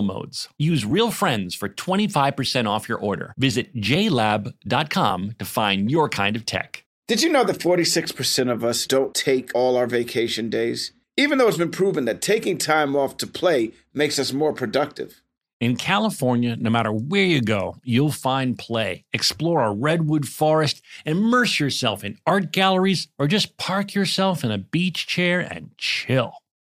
modes. Use Real Friends for 25% off your order. Visit jlab.com to find your kind of tech. Did you know that 46% of us don't take all our vacation days? Even though it's been proven that taking time off to play makes us more productive. In California, no matter where you go, you'll find play. Explore a redwood forest, immerse yourself in art galleries, or just park yourself in a beach chair and chill.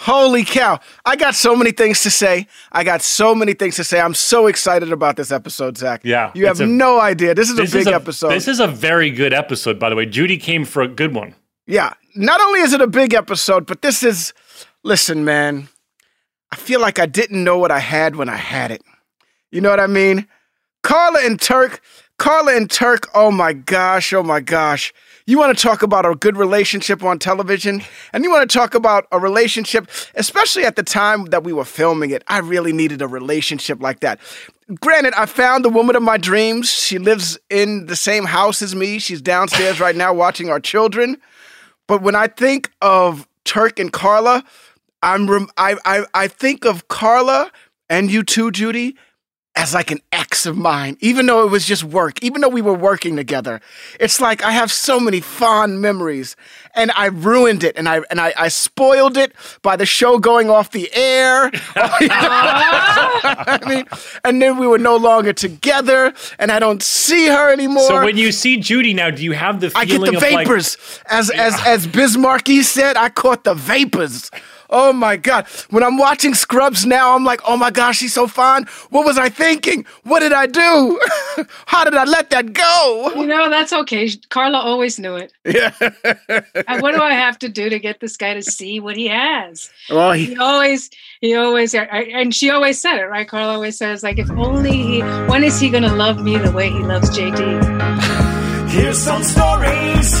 Holy cow. I got so many things to say. I got so many things to say. I'm so excited about this episode, Zach. Yeah, You have a- no idea. This is This a big is a, episode. This is a very good episode, by the way. Judy came for a good one. Yeah. Not only is it a big episode, but this is, listen, man, I feel like I didn't know what I had when I had it. You know what I mean? Carla and Turk, Carla and Turk, oh my gosh, oh my gosh. You want to talk about a good relationship on television? And you want to talk about a relationship, especially at the time that we were filming it. I really needed a relationship like that. Granted, I found the woman of my dreams. She lives in the same house as me. She's downstairs right now watching our children. But when I think of Turk and Carla, I'm rem- I, I I think of Carla and you too, Judy, as like an ex of mine. Even though it was just work, even though we were working together, it's like I have so many fond memories, and I ruined it, and I and I, I spoiled it by the show going off the air. I mean, and then we were no longer together, and I don't see her anymore. So when you see Judy now, do you have the feeling? I get the of like vapors. as as as Biz Markie said, I caught the vapors. Oh my god. When I'm watching Scrubs now, I'm like, oh my gosh, she's so fine. What was I thinking? What did I do? How did I let that go? You know, that's okay. Carla always knew it. Yeah. What do I have to do to get this guy to see what he has? well, he, He always, he always, I- I- and she always said it, right? Carla always says, like, if only he, when is he going to love me the way he loves JD? Here's some stories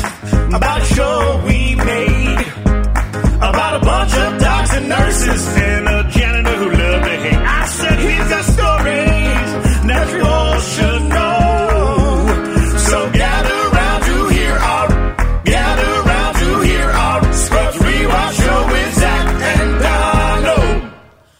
about a show we made. About a bunch of docs and nurses and a janitor who loved to hate. I said, here's the stories that you all should know. So gather round to hear our, gather round to hear our Scrubs Rewatch show with Zach and Donald.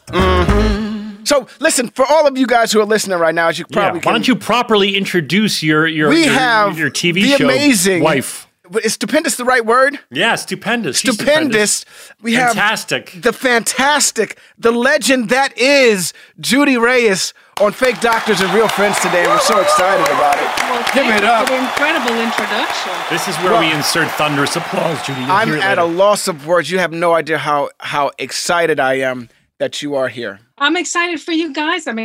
Mm-hmm. so listen, for all of you guys who are listening right now, as you probably Yeah, probably why can, don't you properly introduce your your we your, have your TV the show amazing wife? Is stupendous the right word? Yeah, stupendous. She's Stupendous. We have Fantastic. the fantastic, the legend that is Judy Reyes on Fake Doctors and Real Friends today. We're so excited about it. Well, Give it up. for the incredible introduction. This is where we insert thunderous applause, Judy. You'll I'm hear it at a loss of words. You have no idea how how excited I am that you are here. I'm excited for you guys. I'm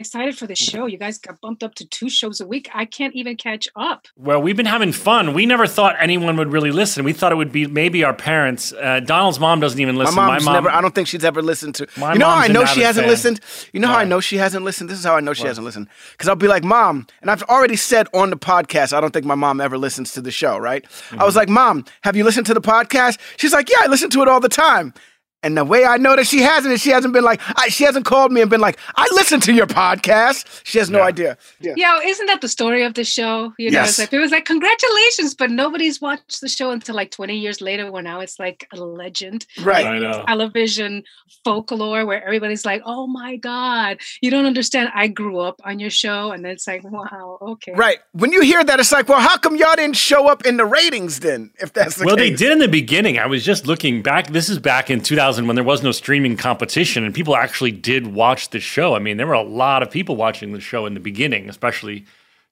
excited for the show. You guys got bumped up to two shows a week. I can't even catch up. Well, we've been having fun. We never thought anyone would really listen. We thought it would be maybe our parents. Uh, Donald's mom doesn't even My listen. my mom, never. I don't think she's ever listened to. My you know how mom's I an know she hasn't fan. listened. You know how I know she hasn't listened. This is how I know she hasn't listened. Because I'll be like, Mom, and I've already said on the podcast. I don't think my mom ever listens to the show. Right? I was like, Mom, have you listened to the podcast? She's like, Yeah, I listen to it all the time. And the way I know that she hasn't is she hasn't been like, I, she hasn't called me and been like, I listened to your podcast. She has no Yeah. idea. Yeah. Yeah, isn't that the story of the show? You know, Yes. it's like it was like congratulations, but nobody's watched the show until like 20 years later, where now it's like a legend. Right. I know. Television folklore where everybody's like, "Oh my god, you don't understand! I grew up on your show," and then it's like, "Wow, okay." Right. When you hear that, it's like, well, how come y'all didn't show up in the ratings then? If that's the Well, they did in the beginning. I was just looking back. This is back in 2000 when there was no streaming competition, and people actually did watch the show. I mean, there were a lot of people watching the show in the beginning, especially.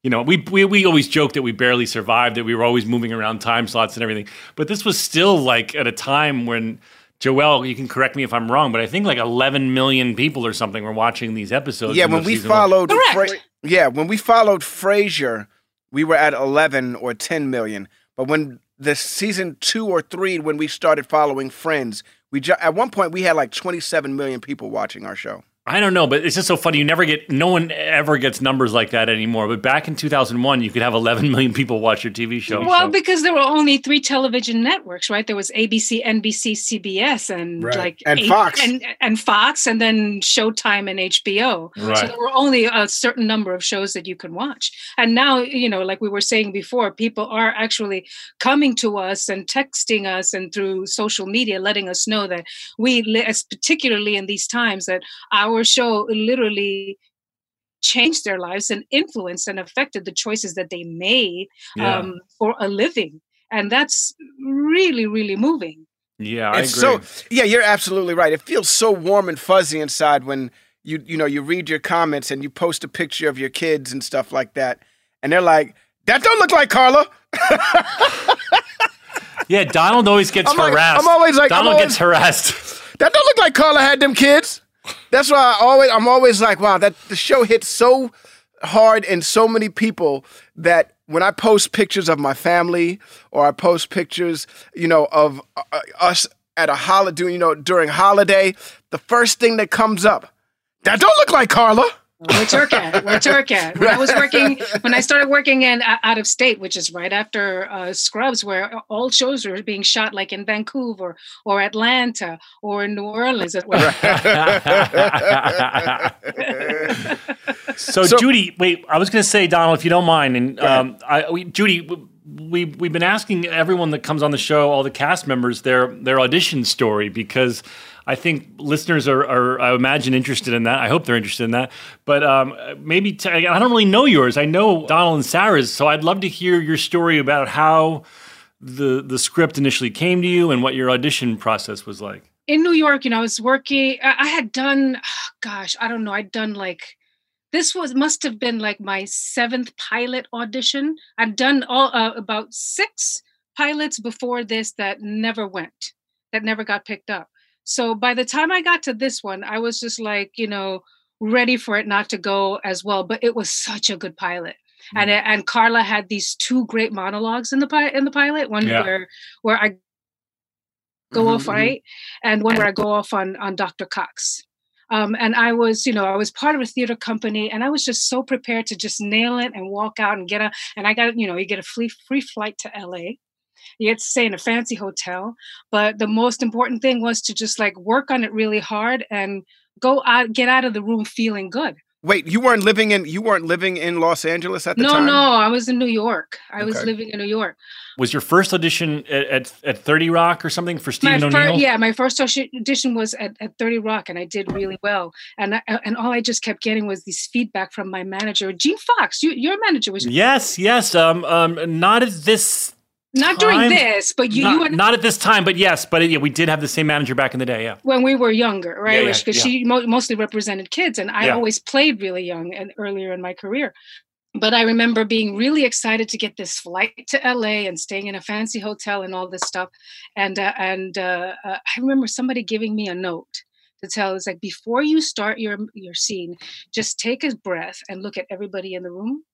You know, we, we we always joked that we barely survived, that we were always moving around time slots and everything. But this was still like at a time when Joelle, you can correct me if I'm wrong, but I think like 11 million people or something were watching these episodes. Yeah, when we followed, Fra- yeah, when we followed Frasier, we were at eleven or ten million. But when the season two or three, when we started following Friends, we ju- at one point we had like twenty-seven million people watching our show. I don't know, but it's just so funny. You never get, no one ever gets numbers like that anymore. But back in 2001, you could have 11 million people watch your TV show. Well, So- because there were only three television networks, right? There was ABC, NBC, CBS, and Right. like And eight- Fox. and, and Fox, and then Showtime and HBO. Right. So there were only a certain number of shows that you could watch. And now, you know, like we were saying before, people are actually coming to us and texting us and through social media, letting us know that we, as particularly in these times, that our show literally changed their lives and influenced and affected the choices that they made yeah, um, for a living. And that's really, really moving. yeah, I agree. So yeah, you're absolutely right. It feels so warm and fuzzy inside when you you know you read your comments and you post a picture of your kids and stuff like that, and they're like, "That don't look like Carla." yeah, Donald always gets I'm like- harassed. I'm always like- Donald always- gets harassed. That don't look like Carla had them kids. That's why I always I'm always like, wow, that the show hit so hard and so many people that when I post pictures of my family or I post pictures, you know, of uh, us at a holiday, you know, during holiday, the first thing that comes up, that don't look like Carla. We're Turcat. We're Turcat. When I was working, when I started working in uh, out of state, which is right after uh, Scrubs, where all shows were being shot, like in Vancouver or Atlanta or in New Orleans. where- so, So- Judy, wait, I was going to say, Donald, if you don't mind, and um, I, we, Judy, w- we we've been asking everyone that comes on the show, all the cast members, their their audition story because I think listeners are, are I imagine interested in that. I hope they're interested in that. But um, maybe t- I don't really know yours. I know Donald and Sarah's, so I'd love to hear your story about how the the script initially came to you and what your audition process was like. in New York, you know, I was working. I I had done, gosh, I don't know. I'd done like this was must have been like my seventh pilot audition. I'd done all uh, about six pilots before this that never went, that never got picked up. So by the time I got to this one, I was just like, you know, ready for it not to go as well. But it was such a good pilot. And Mm-hmm. and Carla had these two great monologues in the pi- in the pilot. One Yeah. where where I go Mhm, off mhm. right and one where i go off on on dr cox um, and i was you know i was part of a theater company and i was just so prepared to just nail it and walk out and get a and i got you know you get a free free flight to la you get to stay in a fancy hotel but the most important thing was to just like work on it really hard and go out get out of the room feeling good Wait, you weren't living in you weren't living in Los Angeles at the no time? no no, i was in new york i was living in new york Was your first audition at, at, at 30 Rock or something for Stephen my O'Neill? first, yeah, my first audition- audition was at, at 30 Rock, and I did really well. And I, and all I just kept getting was this feedback from my manager, Gene Fox. You, your manager was Yes, yes. Um, um, not at this. Not during this, but you, not, you were not at this time, but yes. But yeah, we did have the same manager back in the day. Yeah. when we were younger, right? yeah, Because yeah. she mo- mostly represented kids, and I Yeah. always played really young and earlier in my career. But I remember being really excited to get this flight to LA and staying in a fancy hotel and all this stuff. And uh, and uh, uh, I remember somebody giving me a note to tell is like before you start your your scene, just take a breath and look at everybody in the room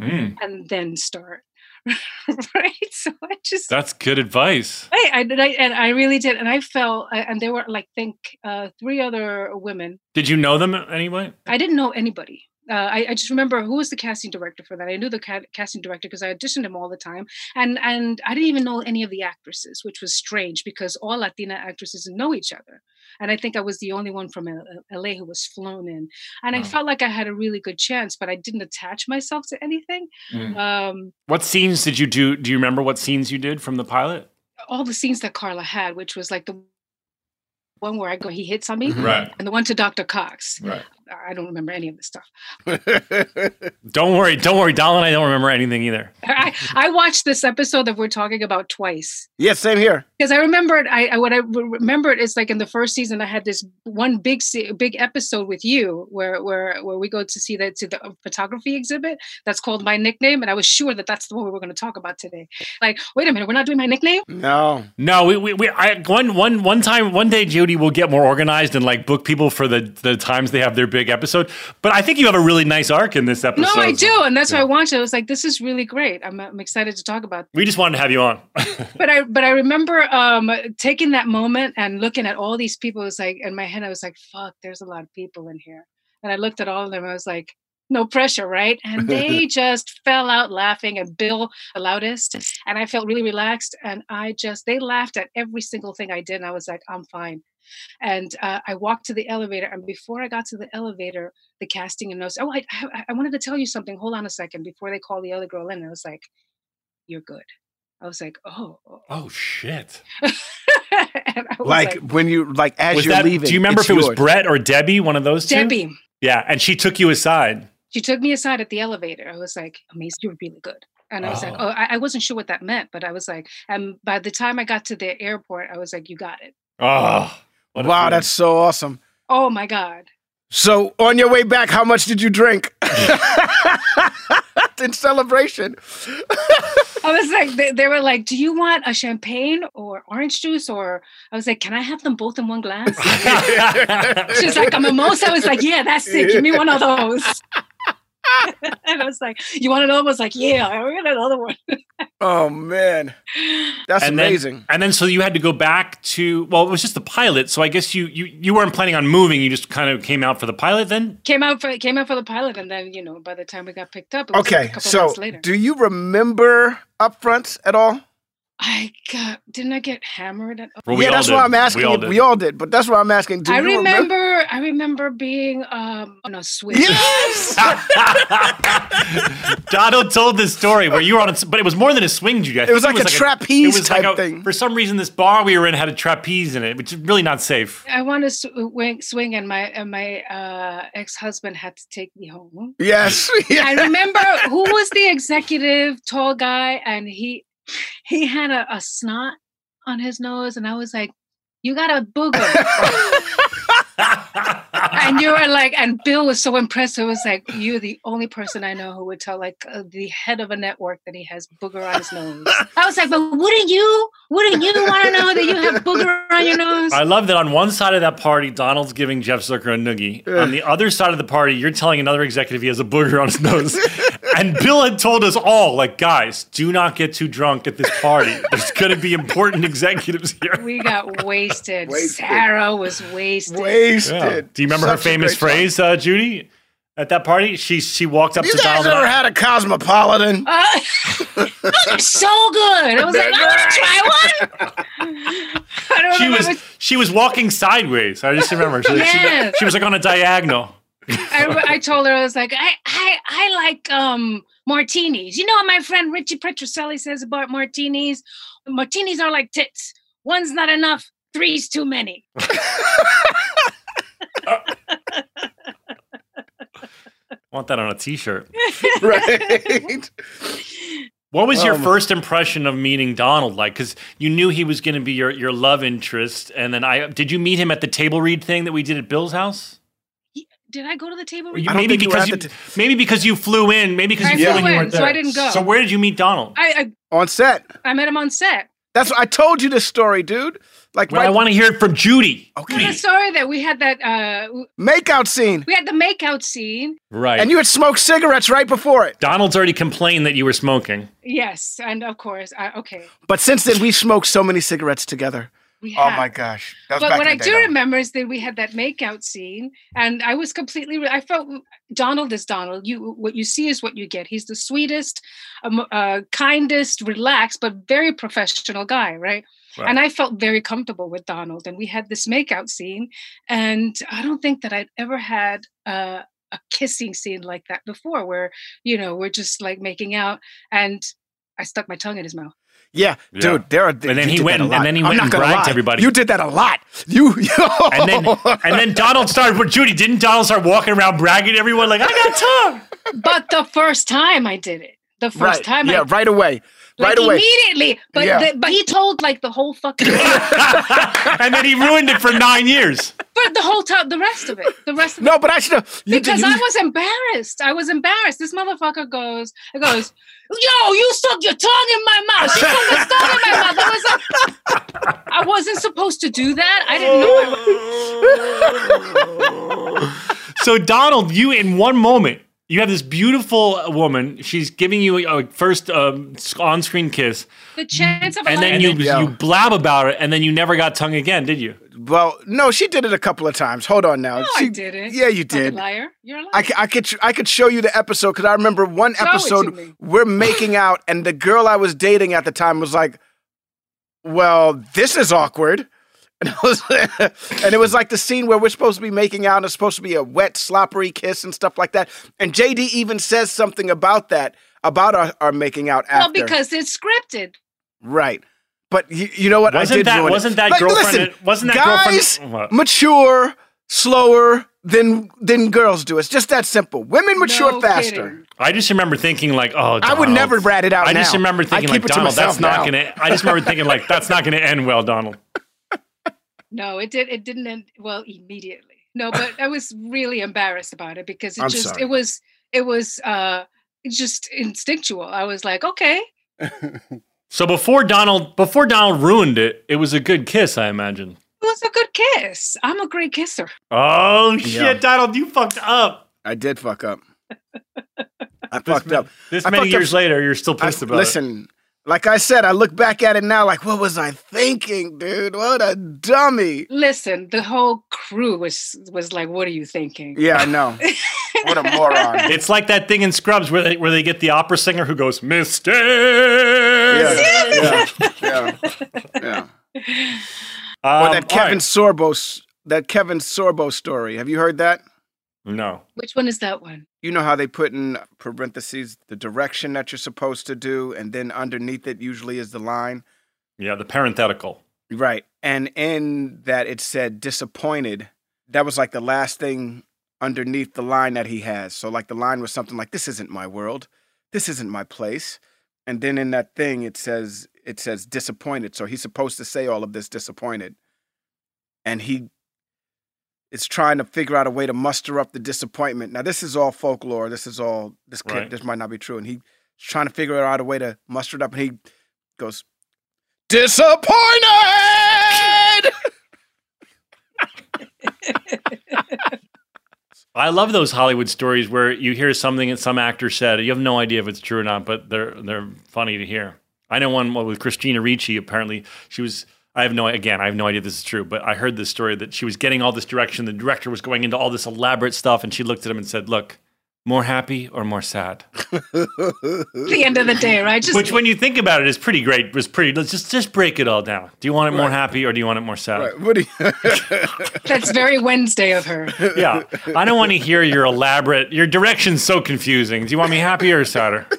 Mm, and then start. right? So I just that's good advice. I, I did I and I really did and I felt uh, and there were like think uh three other women. Did you know them anyway? I didn't know anybody. Uh, I, I just remember who was the casting director for that. I knew the ca- casting director because I auditioned him all the time, and and I didn't even know any of the actresses, which was strange because all Latina actresses know each other, and I think I was the only one from L- LA who was flown in, and I felt like I had a really good chance, but I didn't attach myself to anything. Mm. Um, What scenes did you do? Do you remember what scenes you did from the pilot? all the scenes that Carla had, which was like the one where I go, he hits on me, Mhm. Right. and the one to Dr. Cox. Right. I don't remember any of this stuff. Don't worry. Don't worry. Donald and I don't remember anything either. I, I watched this episode that we're talking about twice yeah, same here. because I remembered. I, I what I re- remembered is like in the first season, I had this one big big episode with you where where where we go to see the to the photography exhibit that's called my nickname, and I was sure that that's the one we were going to talk about today. Like, wait a minute, we're not doing my nickname. No. No, we, we, we I, one, one, one time, one day, Judy will get more organized and like book people for the, the times they have their big episode. But I think you have a really nice arc in this episode. No, I do, and that's why I watched it. I was like, this is really great. I'm, I'm excited to talk about. We just wanted to have you on. But I but I remember um taking that moment and looking at all these people. It was like in my head, I was like, fuck, there's a lot of people in here. And I looked at all of them. I was like, no pressure, right? And they just fell out laughing. And Bill, the loudest, and I felt really relaxed. And I just they laughed at every single thing I did. And I was like, I'm fine. And uh, I walked to the elevator, and before I got to the elevator, the casting and notes. Oh, I, I I wanted to tell you something. Hold on a second. Before they call the other girl in, I was like, "You're good." I was like, "Oh." oh shit! and I was Like, like, when you like as you're that? leaving. do you remember if it was. Brett or Debbie? One of those two. Debbie. Yeah, and she took you aside. She took me aside at the elevator. I was like, amazing, you're really good. And I was like, Oh. oh, I, I wasn't sure what that meant, but I was like, and by the time I got to the airport, I was like, you got it. Oh, what Wow, that's so awesome. Oh my God. So on your way back, how much did you drink? In celebration. I was like, they, they were like, do you want a champagne or orange juice? Or I was like, can I have them both in one glass? She's like, I'm a mimosa. I was like, yeah, that's it. Give me one of those. and I was like, you want another one? I was like, yeah, I want another one. Oh man, that's And then- amazing. And then so you had to go back to well, it was just the pilot. So I guess you you you weren't planning on moving. You just kind of came out for the pilot then. came out for came out for the pilot, and then you know, by the time we got picked up, it was like okay, a couple so months later. do you remember upfronts at all? I got didn't I get hammered? At, Well, we yeah, that's did. why I'm asking. We all did. we all did, but that's why I'm asking. Do I you remember, I remember being um on a switch. Yes. Donald told this story where you were on, a, but it was more than a swing, Judy. I It was think like a trapeze type thing. For some reason, this bar we were in had a trapeze in it, which is really not safe. I want to swing, swing, and my and my uh, ex husband had to take me home. yes. I remember who was the executive tall guy, and he he had a, a snot on his nose, and I was like, "You got a booger." and you were like, and Bill was so impressed. It was like, you're the only person I know who would tell like uh, the head of a network that he has booger on his nose. I was like, but wouldn't you? Wouldn't you want to know that you have booger on your nose? I love that on one side of that party, Donald's giving Jeff Zucker a noogie. On the other side of the party, you're telling another executive he has a booger on his nose. and Bill had told us all, like, guys, do not get too drunk at this party. There's going to be important executives here. We got wasted. Wasted. Sarah was wasted. Wasted. Yeah. Do you remember her famous phrase, uh, Judy? At that party, she she walked up You to guys Donald. ever had a cosmopolitan? Uh, those are so good. I was like, I want to try one. I don't she remember. was she was walking sideways. I just remember. She, she- Yes. she was like on a diagonal. I, I told her I was like, I, I, I like um martinis. You know what my friend Richie Petroselli says about martinis? Martinis are like tits. One's not enough. Three's too many. want that on a T-shirt. right. What was your Um, first impression of meeting Donald like? Because you knew he was going to be your, your love interest, and then I did you meet him at the table read thing that we did at Bill's house? Did I go to the table? Read? you- maybe think you because you, t- maybe because you flew in, maybe because I you flew flew in, you weren't so. I didn't go. So where did you meet Donald? I, On set. I I met him on set. That's I told you this story, dude. Like Well, right, I want to hear it from Judy. okay, The story that we had that uh makeout scene, we had the makeout scene. Right. and you had smoked cigarettes right before it. Donald's already complained that you were smoking. Yes, and of course, I, okay. But since then, we smoked so many cigarettes together. We Oh my gosh, that was But back what in I the do day, though. remember is that we had that makeout scene, and I was completely. re- I felt Donald is Donald. You, what you see is what you get. He's the sweetest, um, uh, kindest, relaxed, but very professional guy, right? Right. And I felt very comfortable with Donald, and we had this makeout scene, and I don't think that I'd ever had uh, a kissing scene like that before, where you know we're just like making out, and I stuck my tongue in his mouth. Yeah, Yeah. dude. There are. and then he went and then he went and bragged to everybody. You did that a lot. You. And then and then Donald started with Judy. Didn't Donald start walking around bragging to everyone like I got tongue? But the first time I did it, the first right. time I Yeah. Right away. like right away. immediately. But Yeah. the, but he told like the whole fucking and then he ruined it for nine years. for the whole time, the rest of it, the rest of it. No, but I should have. Because did, you, I was embarrassed. I was embarrassed. This motherfucker goes, it goes, yo, you stuck your tongue in my mouth. She stuck her tongue in my mouth. I was like, I wasn't supposed to do that. I didn't know. I was, So Donald, you in one moment, you have this beautiful woman. She's giving you a first um, on-screen kiss, the chance of a and then you. Yeah. you blab about it, and then you never got tongue again, did you? well, no, she did it a couple of times. Hold on now. No, she, I didn't. Yeah, you Fucking did. liar. You're a liar. I, c- I could I could show you the episode because I remember one Show episode we're making out and the girl I was dating at the time was like, "Well, this is awkward," and, was, and it was like the scene where we're supposed to be making out and it's supposed to be a wet, sloppery kiss and stuff like that. And JD even says something about that about our, our making out well, because it's scripted. right. But you, you know what? I Wasn't did that ruin it. wasn't that Like, girlfriend? listen, wasn't that guys girlfriend? What? mature slower than than girls do. It's just that simple. Women mature No faster. kidding. I just remember thinking like, oh, I would never rat it out I just remember thinking like, Donald, that's myself not now. gonna. I just remember thinking like, that's not gonna end well, Donald. No, it did. It didn't end well immediately. No, but I was really embarrassed about it because it I'm just sorry. it was it was uh just instinctual. I was like, okay, So before Donald, before Donald ruined it, it was a good kiss, I imagine. it was a good kiss. I'm a great kisser. Oh shit, Yeah. Donald, you fucked up. I did fuck up. I This fucked ma- up. This I many fucked up- years later, you're still I, pissed about it. listen, like I said, I look back at it now like, what was I thinking, dude? What a dummy. Listen, the whole crew was was like, what are you thinking? Yeah, I know. what a moron. It's like that thing in Scrubs where they where they get the opera singer who goes Mistake. Yeah, yeah, yeah, yeah. Um, Or that Kevin all Sorbo, that Kevin Sorbo story. Have you heard that? Right. No. Which one is that one? You know how they put in parentheses the direction that you're supposed to do, and then underneath it usually is the line. Yeah, the parenthetical. Right. And in that it said disappointed. That was like the last thing underneath the line that he has. So like the line was something like this isn't my world. This isn't my place. And then in that thing it says it says disappointed. So he's supposed to say all of this disappointed. And he is trying to figure out a way to muster up the disappointment. Now this is all folklore. This is all this Right. this might not be true. And he's trying to figure out a way to muster it up and he goes disappointed. I love those Hollywood stories where you hear something that some actor said. You have no idea if it's true or not, but they're they're funny to hear. I know one with Christina Ricci. Apparently, she was. I have no again. I have no idea this is true, but I heard this story that she was getting all this direction. The director was going into all this elaborate stuff, and she looked at him and said, "Look, more happy or more sad?" At the end of the day, right? Just Which, when you think about it, is pretty great. Was pretty. Let's just just break it all down. Do you want it more Right. happy or do you want it more sad? Right. What do you that's very Wednesday of her. Yeah, I don't want to hear your elaborate. Your direction's so confusing. Do you want me happier or sadder?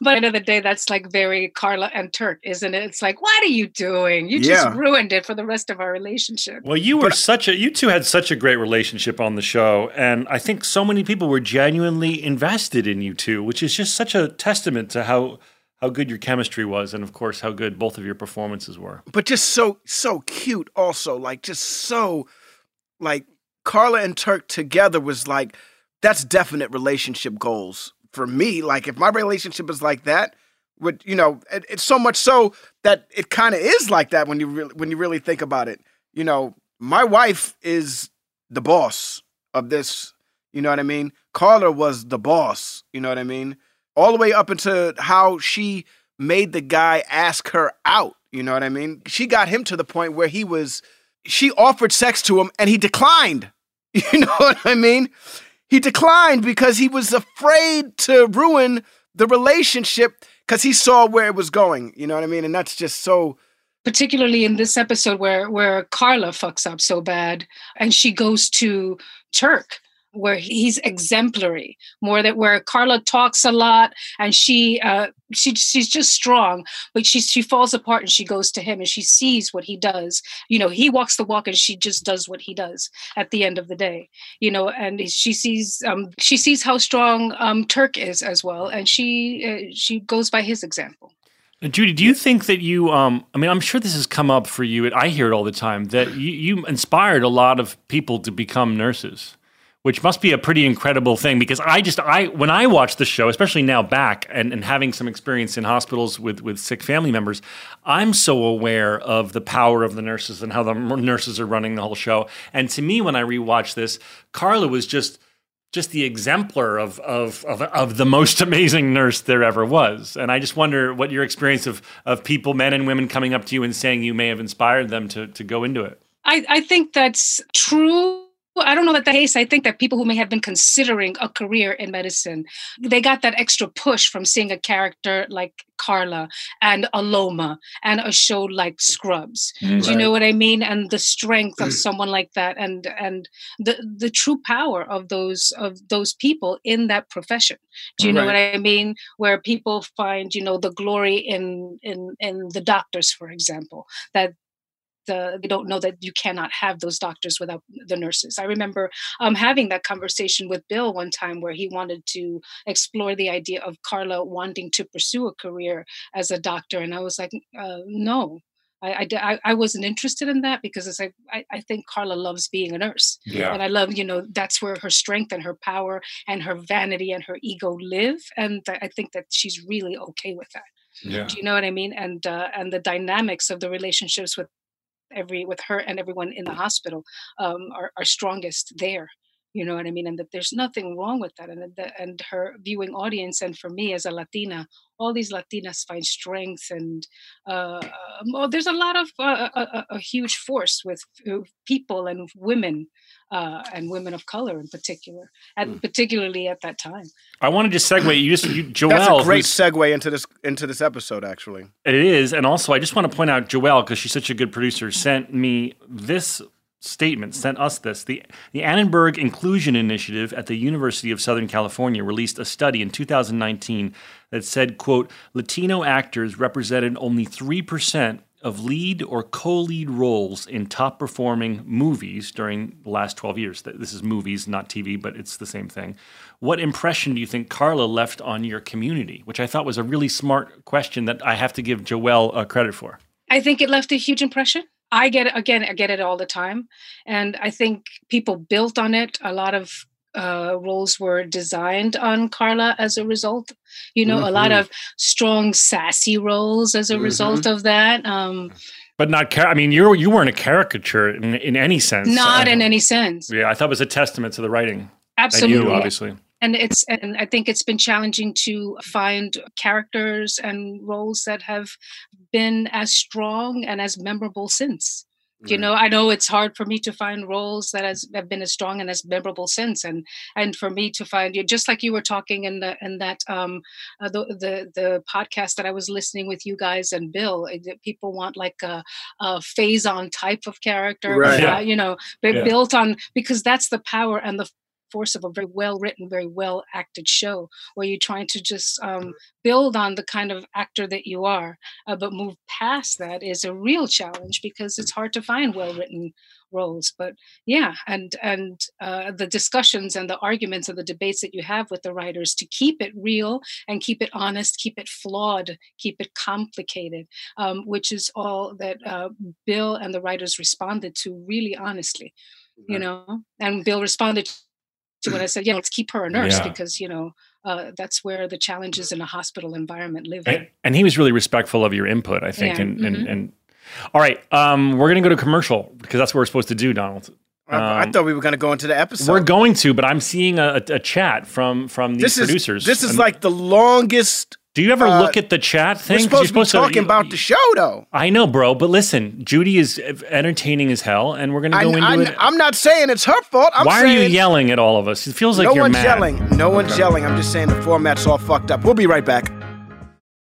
But at the end of the day, that's like very Carla and Turk, isn't it? It's like, what are you doing? You Yeah. just ruined it for the rest of our relationship. Well, you were such a you two had such a great relationship on the show, and I think so many people were genuinely invested in you two, which is just such a testament to how how good your chemistry was, and of course how good both of your performances were. but just so so cute also like just so like carla and turk together was like that's definite relationship goals for me like if my relationship is like that With you know, it, it's so much so that it kind of is like that when you when you really think about it. You know, my wife is the boss of this. You know what I mean? Carla was the boss. You know what I mean? All the way up into how she made the guy ask her out. You know what I mean? She got him to the point where he was. She offered sex to him and he declined. You know what I mean? He declined because he was afraid to ruin the relationship because he saw where it was going. You know what I mean? And that's just so particularly in this episode where where Carla fucks up so bad and she goes to Turk where he's exemplary more that where carla talks a lot and she uh she she's just strong but she she falls apart and she goes to him and she sees what he does you know he walks the walk and she just does what he does at the end of the day you know and she sees um she sees how strong um turk is as well and she uh, she goes by his example Judy, do you think that you? Um, I mean, I'm sure this has come up for you. I hear it all the time that you, you inspired a lot of people to become nurses which must be a pretty incredible thing because I just I when I watch the show, especially now back and, and having some experience in hospitals with with sick family members, I'm so aware of the power of the nurses and how the nurses are running the whole show. And to me, when I rewatch this, Carla was just just the exemplar of, of, of, of, the most amazing nurse there ever was. And I just wonder what your experience of, of people, men and women coming up to you and saying you may have inspired them to, to go into it. I, I think that's true well, I don't know that the case. I think that people who may have been considering a career in medicine, they got that extra push from seeing a character like Carla and Aloma and a show like Scrubs. Mm, Do you know what I mean? And the strength of someone like that, and and the the true power of those of those people in that profession. Do you right. know what I mean? Where people find you know the glory in in in the doctors, for example, that the, they don't know that you cannot have those doctors without the nurses. I remember um, having that conversation with Bill one time where he wanted to explore the idea of Carla wanting to pursue a career as a doctor. And I was like, uh, no, I, I, I, wasn't interested in that because it's like I, I think Carla loves being a nurse. Yeah. And I love, you know, that's where her strength and her power and her vanity and her ego live. And I think that she's really okay with that. Yeah. Do you know what I mean? And uh, and the dynamics of the relationships with every with her and everyone in the hospital um, are, are strongest there you know what i mean? And that there's nothing wrong with that and and her viewing audience and for me as a latina all these latinas find strength and uh, well, there's a lot of uh, a, a, huge force with uh, people and women uh, and women of color in particular, and mm. particularly at that time. I want to just segue. You just you, Joelle. That's a great segue into this into this episode, actually. It is, and also I just want to point out Joelle because she's such a good producer. Sent me this statement sent us this. The, the Annenberg Inclusion Initiative at the University of Southern California released a study in 2019 that said, quote, Latino actors represented only 3% of lead or co-lead roles in top performing movies during the last 12 years. This is movies, not TV, but it's the same thing. What impression do you think Carla left on your community? Which I thought was a really smart question that I have to give Joelle uh, credit for. I think it left a huge impression. I get it again, I get it all the time. And I think people built on it. A lot of uh, roles were designed on Carla as a result. You know, mm-hmm. a lot mm-hmm. of strong, sassy roles as a mm-hmm. result of that. Um, but not, car- I mean, you you weren't a caricature in, in any sense. Not in any sense. Yeah, I thought it was a testament to the writing. Absolutely, you, obviously. And it's and I think it's been challenging to find characters and roles that have been as strong and as memorable since you know i know it's hard for me to find roles that has have been as strong and as memorable since and and for me to find you just like you were talking in the in that um uh, the, the the podcast that i was listening with you guys and bill eh, people want like a, a Faison type of character right. Uh, you know yeah. built on because that's the power and the force of a very well written, very well acted show where you're trying to just um, build on the kind of actor that you are, uh, but move past that is a real challenge because it's hard to find well written roles. But yeah, and and uh, the discussions and the arguments and the debates that you have with the writers to keep it real and keep it honest, keep it flawed, keep it complicated, um, which is all that uh, Bill and the writers responded to really honestly you know and bill responded to when I said, yeah, let's keep her a nurse yeah. because, you know, uh, that's where the challenges in a hospital environment live. And, and he was really respectful of your input, I think. Yeah, And, and, mhm. and all right, um, we're going to go to commercial because that's what we're supposed to do, Donald. I, I Um, thought we were going to go into the episode. We're going to, but I'm seeing a, a, chat from from these this is producers. this is And like the longest. do you ever uh, look at the chat thing? We're supposed, to be talking you- about the show, though. I know, bro, but listen, Judy is entertaining as hell, and we're going to I, go into I, it. I'm not saying it's her fault. I'm Why are you yelling at all of us? It feels like no you're one's mad. yelling. No one's yelling. I'm just saying the format's all fucked up. We'll be right back.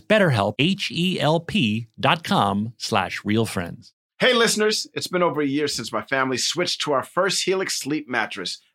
betterhelp, H-E-L-P dot com slash realfriends. Hey, listeners, it's been over a year since my family switched to our first Helix sleep mattress.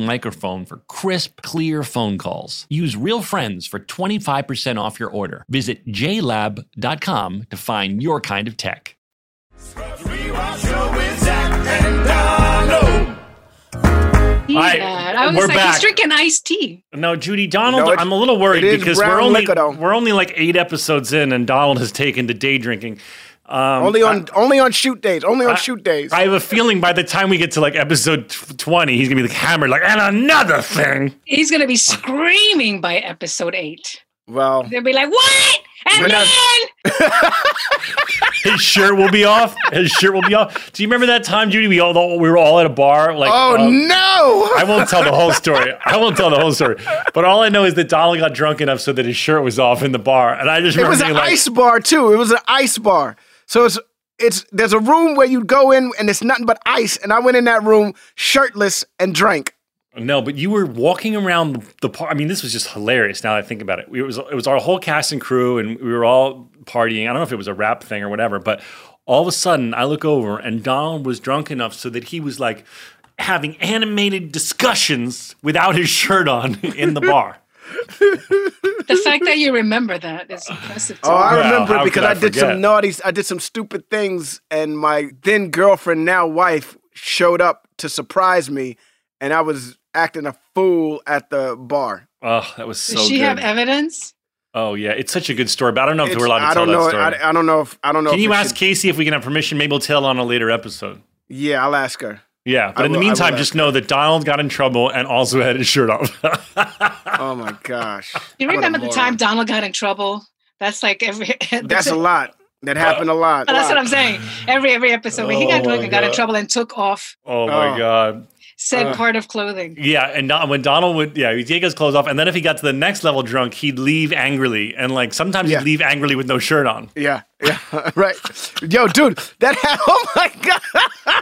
microphone for crisp, clear phone calls. Use Real Friends for 25% off your order. Visit jlab.com to find your kind of tech. Rewatch show with Zach and Donald. Yeah, right, I was we're like, back. he's drinking iced tea. No, Judy, Donald, No, it's- I'm a little worried because we're only we're only like eight episodes in, and Donald has taken to day drinking. Um, only on only on shoot days. Only on I- shoot days. I have a feeling by the time we get to like episode 20, he's gonna be like hammered, like, and another thing. He's gonna be screaming by episode eight. well, They'll be like, "What? And We're not- then His shirt will be off. His shirt will be off. Do you remember that time, Judy? We all we were all at a bar. Like, Oh uh, no! I won't tell the whole story. I won't tell the whole story. But all I know is that Donald got drunk enough so that his shirt was off in the bar, and I just It remember was being an like, ice bar too. It was an ice bar. So it's it's there's a room where you go in and it's nothing but ice. And I went in that room shirtless and drank. No, but you were walking around the, park. I mean, this was just hilarious. Now that I think about it, it was it was our whole cast and crew, and we were all partying. I don't know if it was a rap thing or whatever, but all of a sudden, I look over, and Donald was drunk enough so that he was like having animated discussions without his shirt on in the bar. the fact that you remember that is impressive. Oh, I me. Wow, remember how it because I I, did some naughty. I did some stupid things, and my then girlfriend, now wife, showed up to surprise me, and I was acting a fool at the bar. Oh, that was so Does she good. have evidence? oh yeah, it's such a good story, but I don't know if It's- we're allowed to I tell don't know. that story. I, I don't know if I don't know. Can if you ask should- Casey if we can have permission? Maybe we'll tell on a later episode. Yeah, I'll ask her. Yeah, but I in the will- I meantime, just know that Donald got in trouble and also had his shirt off. Oh my gosh. You remember the time. Donald got in trouble? That's like every. That's a lot. That happened a lot. That's what I'm saying. Every every episode where he Oh got drunk and got in trouble and took off oh my Oh. god. Said Uh. part of clothing. Yeah, and Don- when Donald would, yeah, he'd take his clothes off, and then if he got to the next level drunk, he'd leave angrily, and like sometimes Yeah. he'd leave angrily with no shirt on. Yeah, yeah, right. Yo, dude, that ha- oh my god,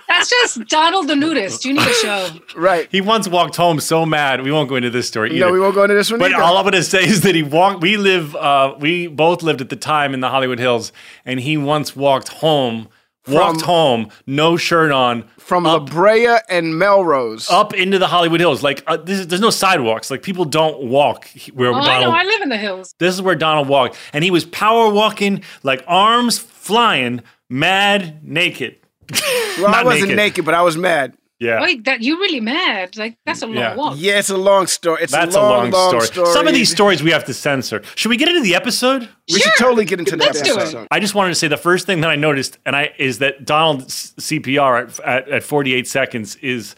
That's just Donald the nudist. You need a show. right. He once walked home so mad. We won't go into this story either. No, we won't go into this one But either. all I'm gonna say is that he walked. We live. Uh, we both lived at the time in the Hollywood Hills, and he once walked home. Walked From- home, no shirt on, From La Brea and Melrose. up into the Hollywood Hills. Like uh, this, is- there's no sidewalks. Like people don't walk where Oh, I know. I live in the hills. this is where Donald walked, and he was power walking, like arms flying, mad, naked. well, I wasn't naked. naked. but I was mad. Yeah. Wait, that you really mad? Like that's a long Yeah. walk. Yeah, it's a long story. It's That's a long, long, story. Some of these stories we have to censor. Should we get into the episode? we should totally get into that Let's do it. episode. I just wanted to say the first thing that I noticed, and I is that Donald's CPR at, at, at 48 seconds is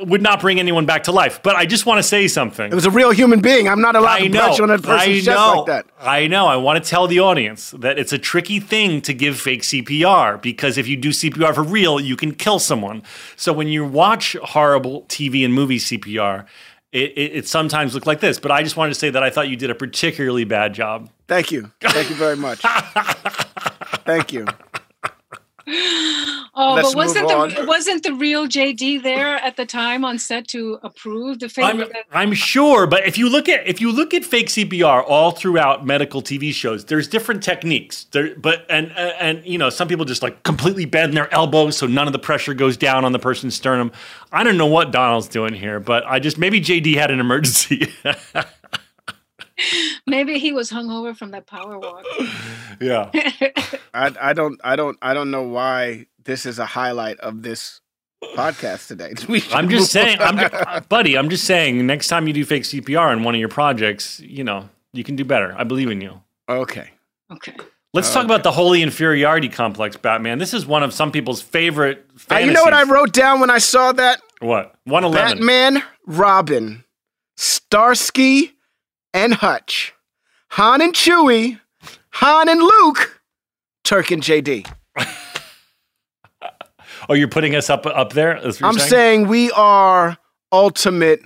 would not bring anyone back to life. But I just want to say something. It was a real human being. I'm not allowed I to know. punch on a person's chest like that. I know. I want to tell the audience that it's a tricky thing to give fake CPR because if you do CPR for real, you can kill someone. So when you watch horrible TV and movie CPR, it, it, it sometimes look like this. But I just wanted to say that I thought you did a particularly bad job. Thank you. Thank you very much. Thank you. Oh, Let's but wasn't the on. wasn't the real JD there at the time on set to approve the fake? I'm, I'm sure, but if you look at if you look at fake CPR all throughout medical TV shows, there's different techniques. There, but and and, and you know, some people just like completely bend their elbows so none of the pressure goes down on the person's sternum. I don't know what Donald's doing here, but I just maybe JD had an emergency. Maybe he was hungover from that power walk. yeah. I, I don't I don't I don't know why this is a highlight of this podcast today. I'm just saying, I'm, on. uh, buddy. I'm just saying. Next time you do fake CPR in one of your projects, you know you can do better. I believe in you. okay. Okay. Let's talk about the holy inferiority complex, Batman. This is one of some people's favorite. Uh, you know what I wrote down when I saw that? What? 111. Batman, Robin, Starsky, and Hutch, Han and Chewie, Han and Luke, Turk and JD. Oh, you're putting us up up there? That's what you're I'm saying we are ultimate,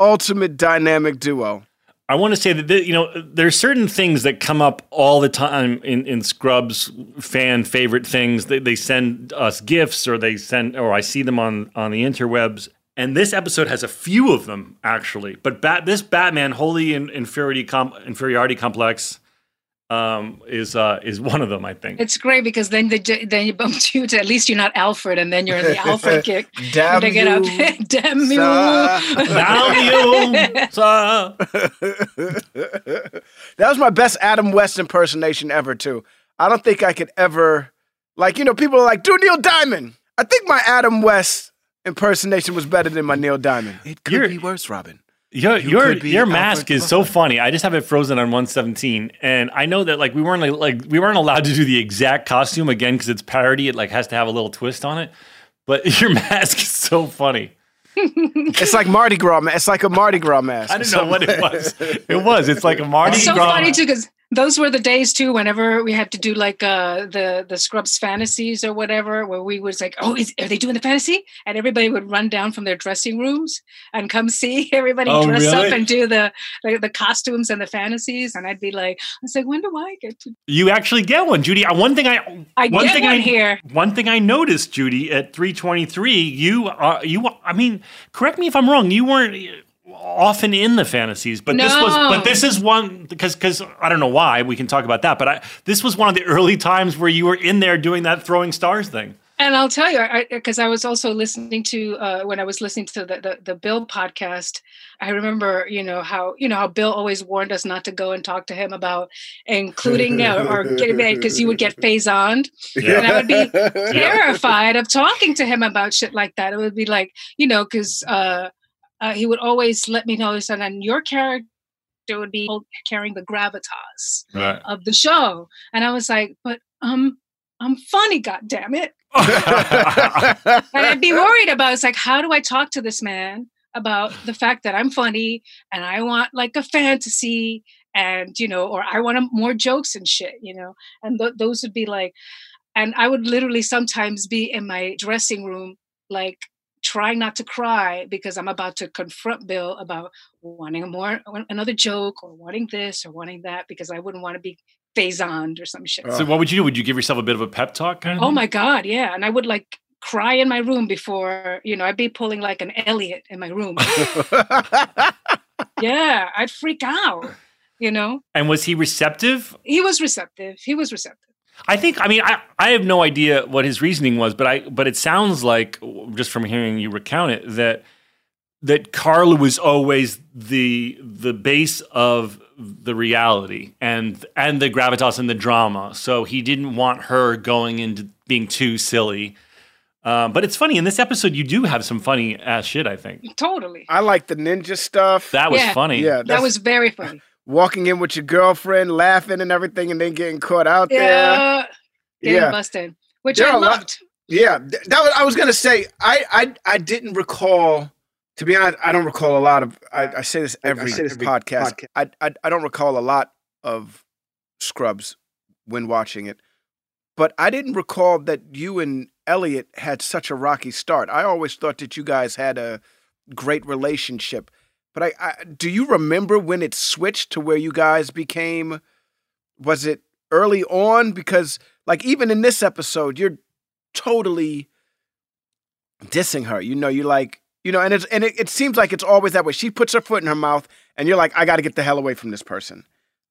ultimate dynamic duo. I want to say that you know there's certain things that come up all the time in, in Scrubs fan favorite things. They, they send us gifts or they send or I see them on on the interwebs. And this episode has a few of them actually. But bat, this Batman holy in, inferiority com- inferiority complex um, is uh, is one of them. I think. It's great because then the J- then you bump to to at least you're not Alfred, and then you're in the Alfred kick. Damn to get up. Damn you. sir. You, sir. that was my best Adam West impersonation ever, too. I don't think I could ever, like, you know, people are like, do Neil Diamond. I think my Adam West impersonation was better than my Neil Diamond. It could You're- be worse, Robin. Your your could be your Alfred mask is so Butler. funny. I just have it frozen on 117, and I know that like we weren't like, like we weren't allowed to do the exact costume again because it's parody. It like has to have a little twist on it. But your mask is so funny. It's like Mardi Gras, man. It's like a Mardi Gras mask. I don't know what it was. It was. It's like a Mardi It's so Gras. funny too because those were the days too whenever we had to do like uh the the scrubs fantasies or whatever where we was like oh is, are they doing the fantasy and everybody would run down from their dressing rooms and come see everybody Oh, dress up and do the, the the costumes and the fantasies and i'd be like i was like when do i get to You actually get one, Judy. Uh, One thing I i one thing one I here One thing I noticed, Judy, at 323, you are you. I mean, correct me if I'm wrong. You weren't often in the fantasies, but this was. But this is one because because I don't know why. We can talk about that. But I, this was one of the early times where you were in there doing that throwing stars thing. And I'll tell you, because I, was also listening to uh, when I was listening to the, the the Bill podcast. I remember, you know how you know how Bill always warned us not to go and talk to him about including uh, or getting because you would get phase on, and I would be terrified of talking to him about shit like that. It would be like, you know, because uh, uh, he would always let me know, and then your character would be carrying the gravitas Right. of the show, and I was like, but um, I'm funny, god damn it. And I'd be worried about it's like, how do I talk to this man about the fact that I'm funny and I want like a fantasy and you know, or I want a, more jokes and shit, you know, and th- those would be like, and I would literally sometimes be in my dressing room, like trying not to cry because I'm about to confront Bill about wanting a more another joke or wanting this or wanting that because I wouldn't want to be phasoned or some shit. so what would you do? Would you give yourself a bit of a pep talk? Kind of Oh thing? my God, yeah. And I would like cry in my room before, you know, I'd be pulling like an Elliot in my room. yeah, I'd freak out, you know. And was he receptive? He was receptive. He was receptive. I think. I mean, I, I have no idea what his reasoning was, but I but it sounds like just from hearing you recount it that that Carla was always the the base of the reality and and the gravitas and the drama. So he didn't want her going into being too silly. Um, but it's funny in this episode you do have some funny ass shit. I think Totally. I like the ninja stuff. that was Yeah. funny. yeah, That was very funny. Walking in with your girlfriend, laughing and everything, and then getting caught out there. Yeah. Getting Yeah. busted. Which There I are a lot- loved. Yeah, that was, I was gonna say. I, I I didn't recall. To be honest, I don't recall a lot of. I, I say this every, say this every podcast. podca- I, I I don't recall a lot of Scrubs when watching it, but I didn't recall that you and Elliot had such a rocky start. I always thought that you guys had a great relationship. But I, I do you remember when it switched to where you guys became? Was it early on? Because like even in this episode, you're totally dissing her. You know, you like, you know, and it's and it, it seems like it's always that way. She puts her foot in her mouth, and you're like, I got to get the hell away from this person.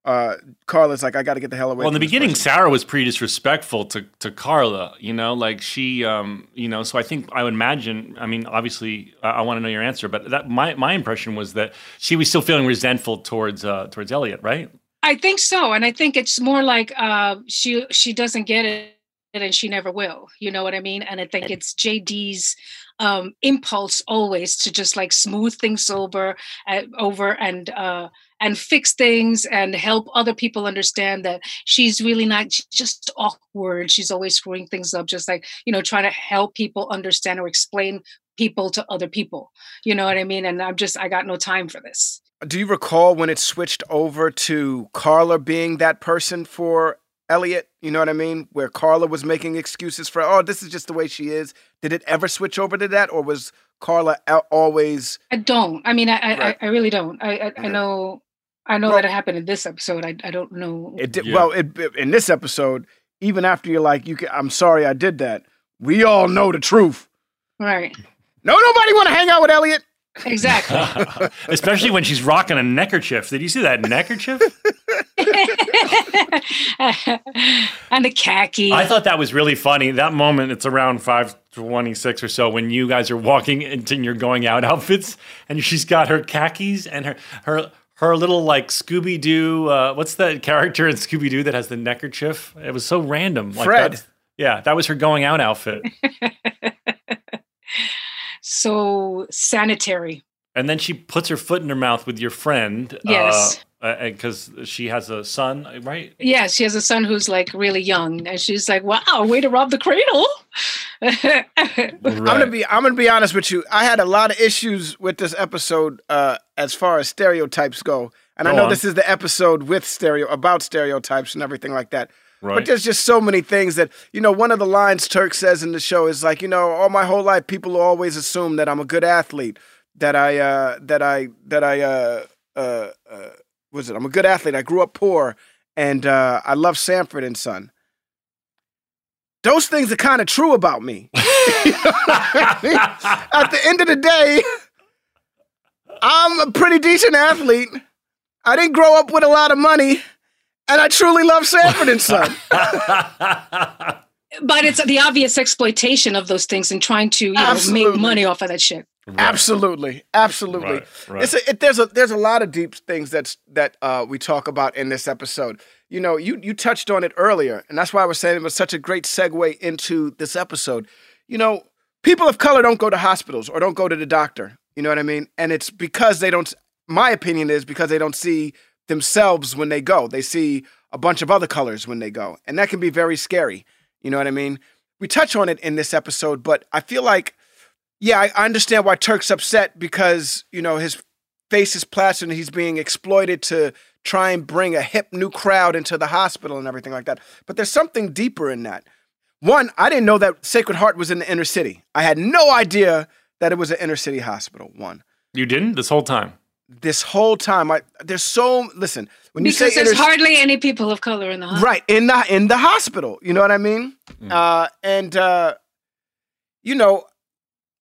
Uh, Carla's like, I got to get the hell away. Well, in the beginning, person." Sarah was pretty disrespectful to, to Carla, you know, like she, um, you know, so I think I would imagine, I mean, obviously I, I want to know your answer, but that my, my impression was that she was still feeling resentful towards, uh, towards Elliot, right? I think so, and I think it's more like uh, she she doesn't get it, and she never will. You know what I mean? And I think it's JD's um, impulse always to just like smooth things over, uh, over and uh, and fix things and help other people understand that she's really not she's just awkward. She's always screwing things up, just like you know, trying to help people understand or explain people to other people. You know what I mean? And I'm just I got no time for this. Do you recall when it switched over to Carla being that person for Elliot? You know what I mean? Where Carla was making excuses for, oh, this is just the way she is. Did it ever switch over to that, or was Carla always? I don't. I mean, I I, Right. I I really don't. I I, I know. I know Well- that it happened in this episode. I I don't know. It did Yeah. well. It, in this episode, even after you're like, you, can, I'm sorry, I did that. We all know the truth. right. No, nobody want to hang out with Elliot. Exactly. Especially when she's rocking a neckerchief. Did you see that neckerchief? and the khaki. I thought that was really funny. That moment, it's around 526 or so when you guys are walking into your going out outfits and she's got her khakis and her her her little like Scooby Doo. Uh, what's that character in Scooby Doo that has the neckerchief? It was so random. Like Fred. that- yeah, that was her going out outfit. so sanitary. And then she puts her foot in her mouth with your friend. Yes. Because she has a son, right? Yeah, she has a son who's like really young, and she's like, "Wow, way to rob the cradle." I'm gonna be I'm gonna be honest with you. I had a lot of issues with this episode uh, as far as stereotypes go. And I know on. this is the episode with stereo about stereotypes and everything like that. Right. But there's just so many things that you know. One of the lines Turk says in the show is like, you know, all my whole life people always assume that I'm a good athlete, that I uh, that I that I uh, uh, uh, was it? I'm a good athlete. I grew up poor, and uh, I love Sanford and Son. Those things are kind of true about me. You know what I mean? At the end of the day, I'm a pretty decent athlete. I didn't grow up with a lot of money, and I truly love Sanford and Son. But it's the obvious exploitation of those things and trying to you know, make money off of that shit. Absolutely, absolutely. Right, right. It's a, it, there's a there's a lot of deep things that's that uh, we talk about in this episode. You know, you you touched on it earlier, and that's why I was saying it was such a great segue into this episode. You know, people of color don't go to hospitals or don't go to the doctor. You know what I mean? And it's because they don't. My opinion is because they don't see themselves when they go. They see a bunch of other colors when they go, and that can be very scary. You know what I mean? We touch on it in this episode, but I feel like yeah, I, understand why Turk's upset because you know his face is plastered and he's being exploited to try and bring a hip new crowd into the hospital and everything like that. But there's something deeper in that. One, I didn't know that Sacred Heart was in the inner city. I had no idea that it was an inner city hospital. One, you didn't this whole time. This whole time, I there's so listen when you Because say there's inner, hardly any people of color in the hospital. right in the in the hospital. You know what I mean? Uh, and uh, you know,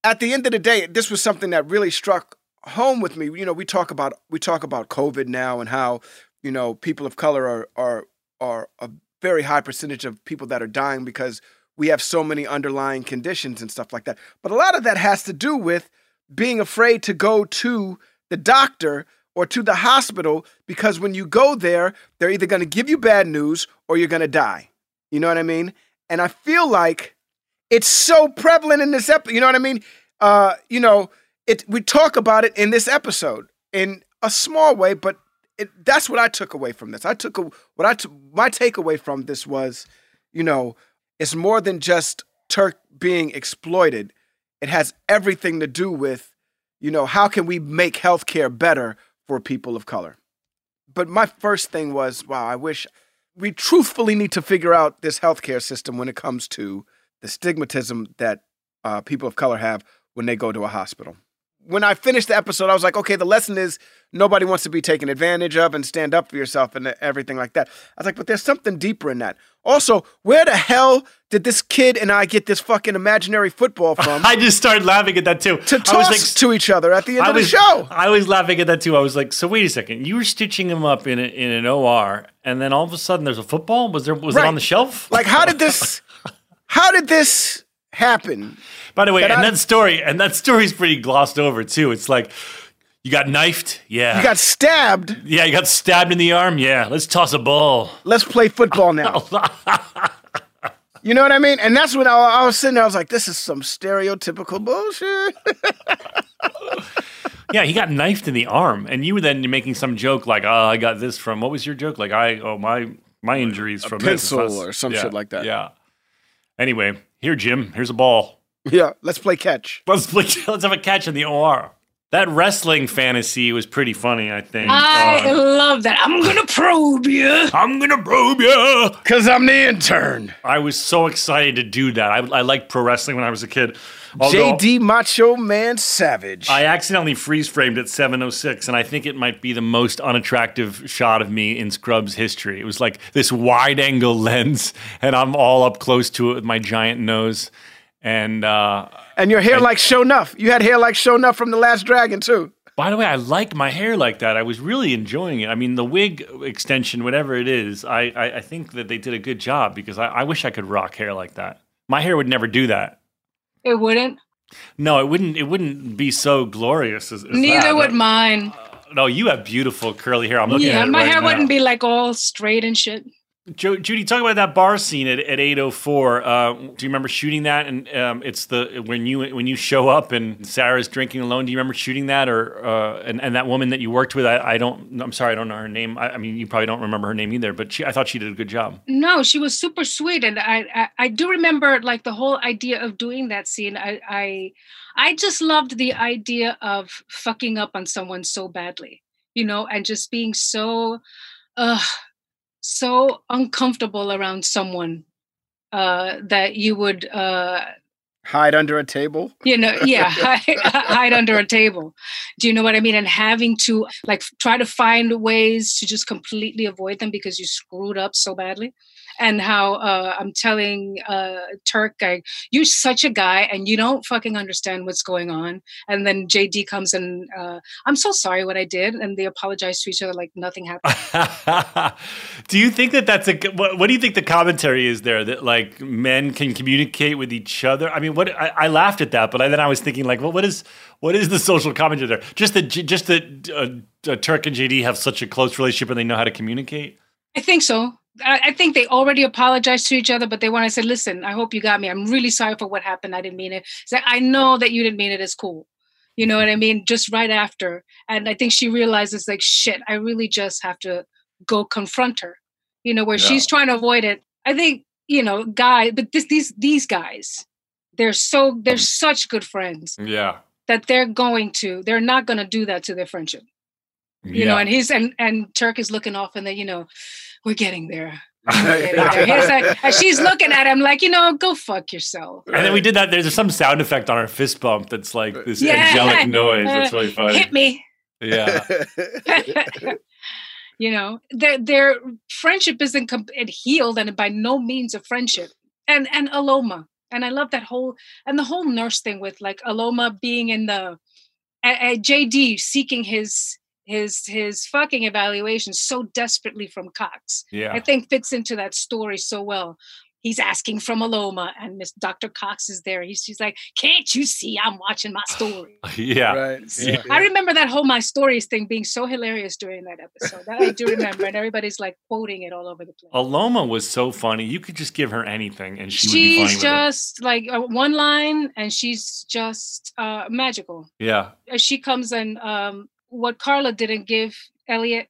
at the end of the day, this was something that really struck home with me. You know, we talk about we talk about COVID now and how you know people of color are are are a very high percentage of people that are dying because we have so many underlying conditions and stuff like that. But a lot of that has to do with being afraid to go to the doctor or to the hospital because when you go there, they're either going to give you bad news or you're going to die. You know what I mean? And I feel like it's so prevalent in this episode. You know what I mean? Uh, you know, it. We talk about it in this episode in a small way, but it, that's what I took away from this. I took a, what I took. My takeaway from this was, you know, it's more than just Turk being exploited. It has everything to do with, you know, how can we make healthcare better for people of color. But my first thing was, wow, I wish we truthfully need to figure out this healthcare system when it comes to the stigmatism that uh, people of color have when they go to a hospital. When I finished the episode, I was like, okay, the lesson is nobody wants to be taken advantage of and stand up for yourself and everything like that. I was like, but there's something deeper in that. Also, where the hell did this kid and I get this fucking imaginary football from I just started laughing at that too. to I was toss like, to each other at the end I of was, the show? I was laughing at that too. I was like, so wait a second. You were stitching him up in a, in an OR, and then all of a sudden there's a football. Was there was Right. it on the shelf? Like, how did this? how did this happen? By the way, and I- that story and that story's pretty glossed over too. It's like you got knifed, yeah. You got stabbed. yeah, you got stabbed in the arm, yeah. Let's toss a ball. Let's play football now. You know what I mean? And that's when I, I was sitting there. I was like, "This is some stereotypical bullshit." Yeah, he got knifed in the arm, and you were then making some joke like, "Oh, I got this from what was your joke? Like, I oh my my injuries from this." pencil That's- or some yeah, shit like that. Yeah. Anyway, here, Jim. Here's a ball. yeah, let's play catch. Let's play, let's have a catch in the OR. That wrestling fantasy was pretty funny. I think. I Uh, love that. I'm gonna probe you. I'm gonna probe you. Cause I'm the intern. I was so excited to do that. I, I liked pro wrestling when I was a kid. Although JD Macho Man Savage. I accidentally freeze framed at 706, and I think it might be the most unattractive shot of me in Scrubs history. It was like this wide angle lens, and I'm all up close to it with my giant nose. And uh, and your hair like Sho'nuff. You had hair like Sho'nuff from The Last Dragon too. by the way, I like my hair like that. I was really enjoying it. I mean, the wig extension, whatever it is, I, I, I think that they did a good job because I, I wish I could rock hair like that. My hair would never do that. It wouldn't. No, it wouldn't. It wouldn't be so glorious as, as Neither that. would mine. Uh, no, you have beautiful curly hair. I'm looking Yeah, at it my right hair now. wouldn't be like all straight and shit. Jo- Judy, talk about that bar scene at, at 804. Uh, do you remember shooting that? And um, it's the when you when you show up and Sarah's drinking alone. Do you remember shooting that? Or uh, and, and that woman that you worked with? I, I don't. I'm sorry, I don't know her name. I, I mean, you probably don't remember her name either. But she, I thought she did a good job. No, she was super sweet, and I, I I do remember like the whole idea of doing that scene. I I I just loved the idea of fucking up on someone so badly, you know, and just being so, uh, so uncomfortable around someone uh, that you would uh, Hide under a table. you know yeah hide, hide under a table. Do you know what i mean? And having to like try to find ways to just completely avoid them because you screwed up so badly and how uh, i'm telling uh, turk I, you're such a guy and you don't fucking understand what's going on. And then jd comes and uh, i'm so sorry what i did and they apologize to each other like nothing happened. Do you think that that's a, what, what do you think the commentary is there that like men can communicate with each other? I mean what i, I laughed at that but I, then i was thinking like well what is what is the social commentary there? Just that just that uh, uh, turk and jd have such a close relationship and they know how to communicate? I think so. I, think they already apologized to each other, but they want to say, "Listen, I hope you got me. I'm really sorry for what happened. I didn't mean it. Like, I know that you didn't mean it. It's cool. You know what I mean? Just right after, and I think she realizes, like, shit. I really just have to go confront her. You know, where she's trying to avoid it. I think you know, guy, but this these these guys, they're so they're such good friends yeah that they're going to they're not going to do that to their friendship you know and he's and and turk is looking off and then you know we're getting there. We're getting there. He's like, she's looking at him like you know go fuck yourself. And then we did that there's some sound effect on our fist bump that's like this Yeah. angelic noise that's really funny hit me. yeah. You know their their friendship isn't com- it healed and by no means a friendship. And and aloma and i love that whole and the whole nurse thing with like aloma being in the a- a jd seeking his his his fucking evaluation so desperately from cox yeah I think fits into that story so well. He's asking from Aloma, and Miss Dr. Cox is there. He's, she's like, "Can't you see I'm watching my story?" yeah Right. Yeah. I remember that whole my stories thing being so hilarious during that episode. That I do remember, and everybody's like quoting it all over the place. Aloma was so funny. You could just give her anything and she would be funny she's with it. just like uh, one line, and she's just uh, magical. Yeah. She comes and um, what Carla didn't give Elliot,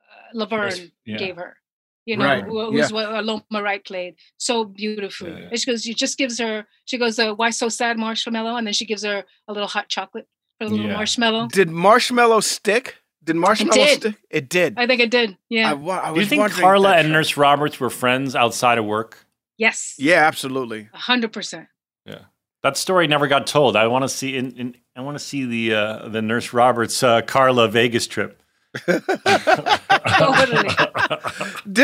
uh, Laverne yeah. gave her. You know, Right, who- who's what Aloma Wright played so beautifully. Yeah, yeah. And she goes, she just gives her. She goes, uh, "Why so sad, marshmallow?" And then she gives her a little hot chocolate for a little Yeah. marshmallow. Did marshmallow stick? Did marshmallow did. stick? It did. I think it did. Yeah. I, wa- I Do you think Carla and. Nurse Roberts were friends outside of work? yes. Yeah, absolutely. A hundred percent. Yeah. That story never got told. I want to see in, in I want to see the uh, the Nurse Roberts uh, Carla Vegas trip. Did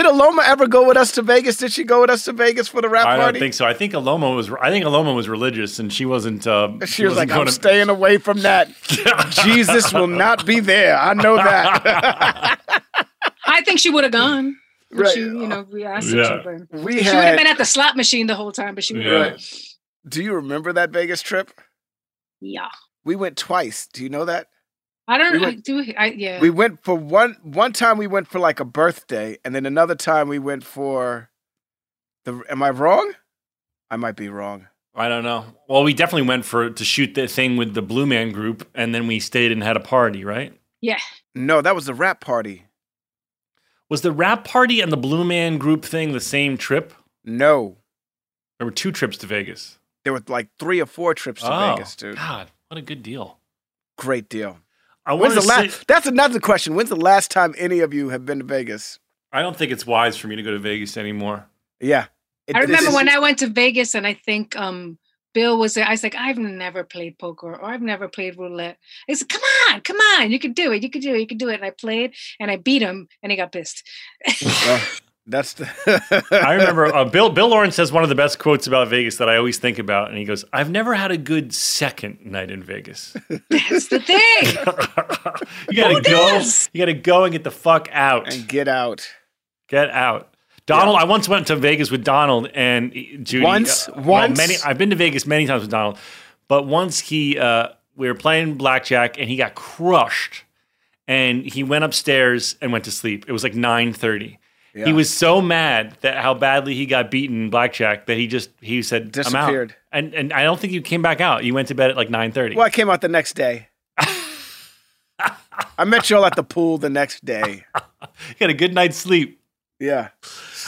Aloma ever go with us to Vegas? Did she go with us to Vegas for the rap I party? don't think so. I think Aloma was. I think Aloma was religious, and she wasn't. Uh, She was like, I'm gonna- staying away from that. Jesus will not be there. I know that. I think she would have gone. Right. She, you know, we asked her Yeah. to, but we She would have been at the slot machine the whole time, but she would Yeah. have. Do you remember that Vegas trip? Yeah. We went twice. Do you know that? I don't We know. I do. I, yeah. We went for one. One time we went for like a birthday, and then another time we went for the. Am I wrong? I might be wrong. I don't know. Well, we definitely went for to shoot the thing with the Blue Man Group, and then we stayed and had a party. Right? yeah. No, that was the rap party. Was the rap party and the Blue Man Group thing the same trip? No, There were two trips to Vegas. there were like three or four trips to Oh, Vegas, dude. God, what a good deal. Great deal. I When's want the to last? say, That's another question. When's the last time any of you have been to Vegas? I don't think it's wise for me to go to Vegas anymore. Yeah. It- I remember is- when I went to Vegas and I think um Bill was there. I was like, I've never played poker or I've never played roulette. He said, Come on, come on, you can do it, you can do it, you can do it. And I played and I beat him and he got pissed. Well, that's the. I remember uh, Bill Bill Lawrence has one of the best quotes about Vegas that I always think about, and he goes, "I've never had a good second night in Vegas. That's the thing. you gotta Who go. does? You gotta go and get the fuck out. and get out. Get out." Donald, I once went to Vegas with Donald and Judy. Once? uh, well, Once? many. I've been to Vegas many times with Donald, but once he, uh, we were playing blackjack and he got crushed, and he went upstairs and went to sleep. It was like nine thirty, Yeah. He was so mad that how badly he got beaten in blackjack that he just he said I'm out. Disappeared. And and I don't think you came back out. You went to bed at like nine thirty. Well, I came out the next day. I met you all at the pool the next day. You got a good night's sleep. Yeah.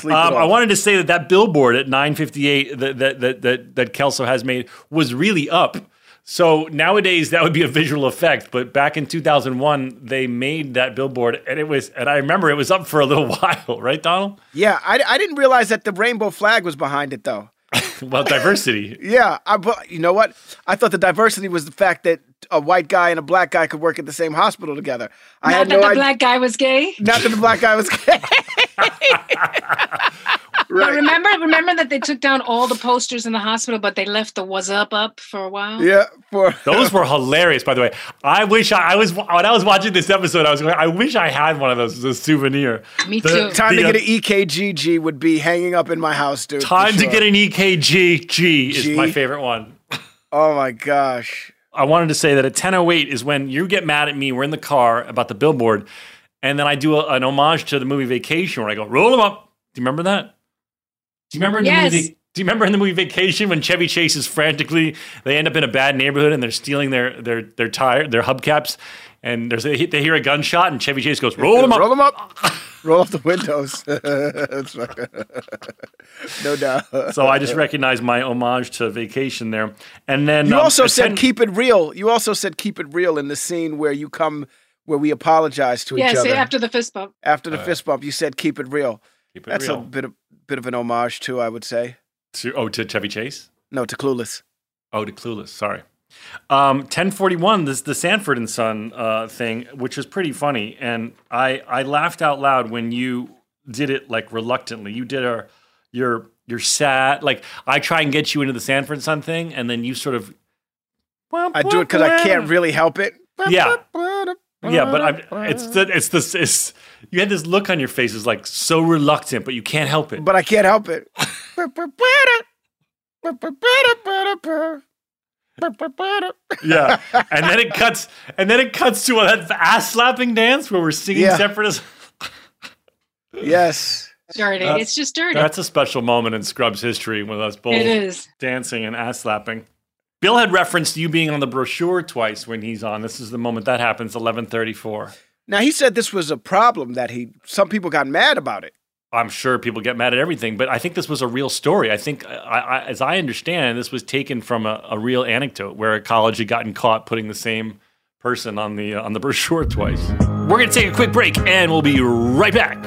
Um, I wanted to say that that billboard at 958 that that that that, that Kelso has made was really up. So nowadays that would be a visual effect, but back in 2001 they made that billboard and it was and I remember it was up for a little while, right, Donald? Yeah, I, I didn't realize that the rainbow flag was behind it though. Well, diversity. Yeah, I, but you know what? I thought the diversity was the fact that a white guy and a black guy could work at the same hospital together. I Not had that no the idea. black guy was gay. Not that the black guy was gay. But right. remember, remember that they took down all the posters in the hospital, but they left the "Was up" up for a while. Yeah, for Those were hilarious, by the way. I wish I, I was when I was watching this episode. I was going. I wish I had one of those as a souvenir. Me The- too. time the, to uh, get an EKGG would be hanging up in my house, dude. for Time to get an EKG. G G is G. my favorite one. Oh my gosh. I wanted to say that at 10:08 is when you get mad at me. We're in the car about the billboard, and then I do a, an homage to the movie Vacation, where I go, "Roll them up." Do you remember that? Do you remember in the Yes. movie? Do you remember in the movie Vacation when Chevy Chase is frantically? They end up in a bad neighborhood and they're stealing their their their tire their hubcaps, and there's a, they hear a gunshot and Chevy Chase goes, "Roll them up." Roll them up. Roll off the windows. That's right. no doubt. So I just recognize my homage to Vacation there, and then You um, also said 10 keep it real. You also said keep it real in the scene where you come where we apologize to each Yes, other after the fist bump. after the fist bump. You said keep it real. Keep it That's real. a bit of bit of an homage too, I would say. To, oh, to Chevy Chase. No, to Clueless. Oh, to Clueless. Sorry. Um, 1041, this the Sanford and Son uh, thing, which is pretty funny, and I I laughed out loud when you did it like reluctantly. You did a your your sad like I try and get you into the Sanford and Son thing, and then you sort of I do it because I can't really help it. Yeah. Yeah, but I'm, it's the it's this it's you had this look on your face is like so reluctant, but you can't help it. But I can't help it. Yeah, and then it cuts, and then it cuts to that ass slapping dance where we're singing Yeah. separate as. yes. Dirty. That's- it's just dirty. That's a special moment in Scrubs history with us both It is. dancing and ass slapping. Bill had referenced you being on the brochure twice when he's on. This is the moment that happens, eleven thirty-four. Now he said this was a problem that he some people got mad about it. I'm sure people get mad at everything, but I think this was a real story. I think, I, I, as I understand, this was taken from a, a real anecdote where a college had gotten caught putting the same person on the uh, on the brochure twice. We're gonna take a quick break, and we'll be right back.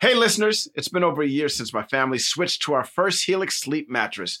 Hey listeners, it's been over a year since my family switched to our first Helix sleep mattress.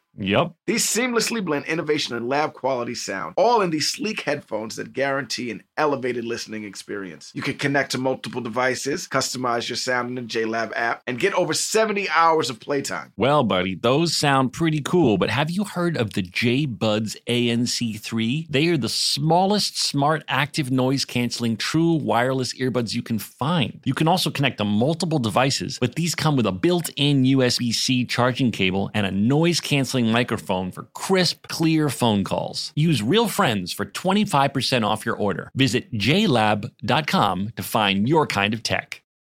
Yep. These seamlessly blend innovation and lab quality sound, all in these sleek headphones that guarantee an elevated listening experience. You can connect to multiple devices, customize your sound in the JLab app, and get over 70 hours of playtime. Well, buddy, those sound pretty cool, but have you heard of the JBuds ANC3? They are the smallest smart active noise canceling true wireless earbuds you can find. You can also connect to multiple devices, but these come with a built in USB C charging cable and a noise canceling microphone for crisp, clear phone calls. Use Real Friends for 25% off your order. Visit jlab.com to find your kind of tech.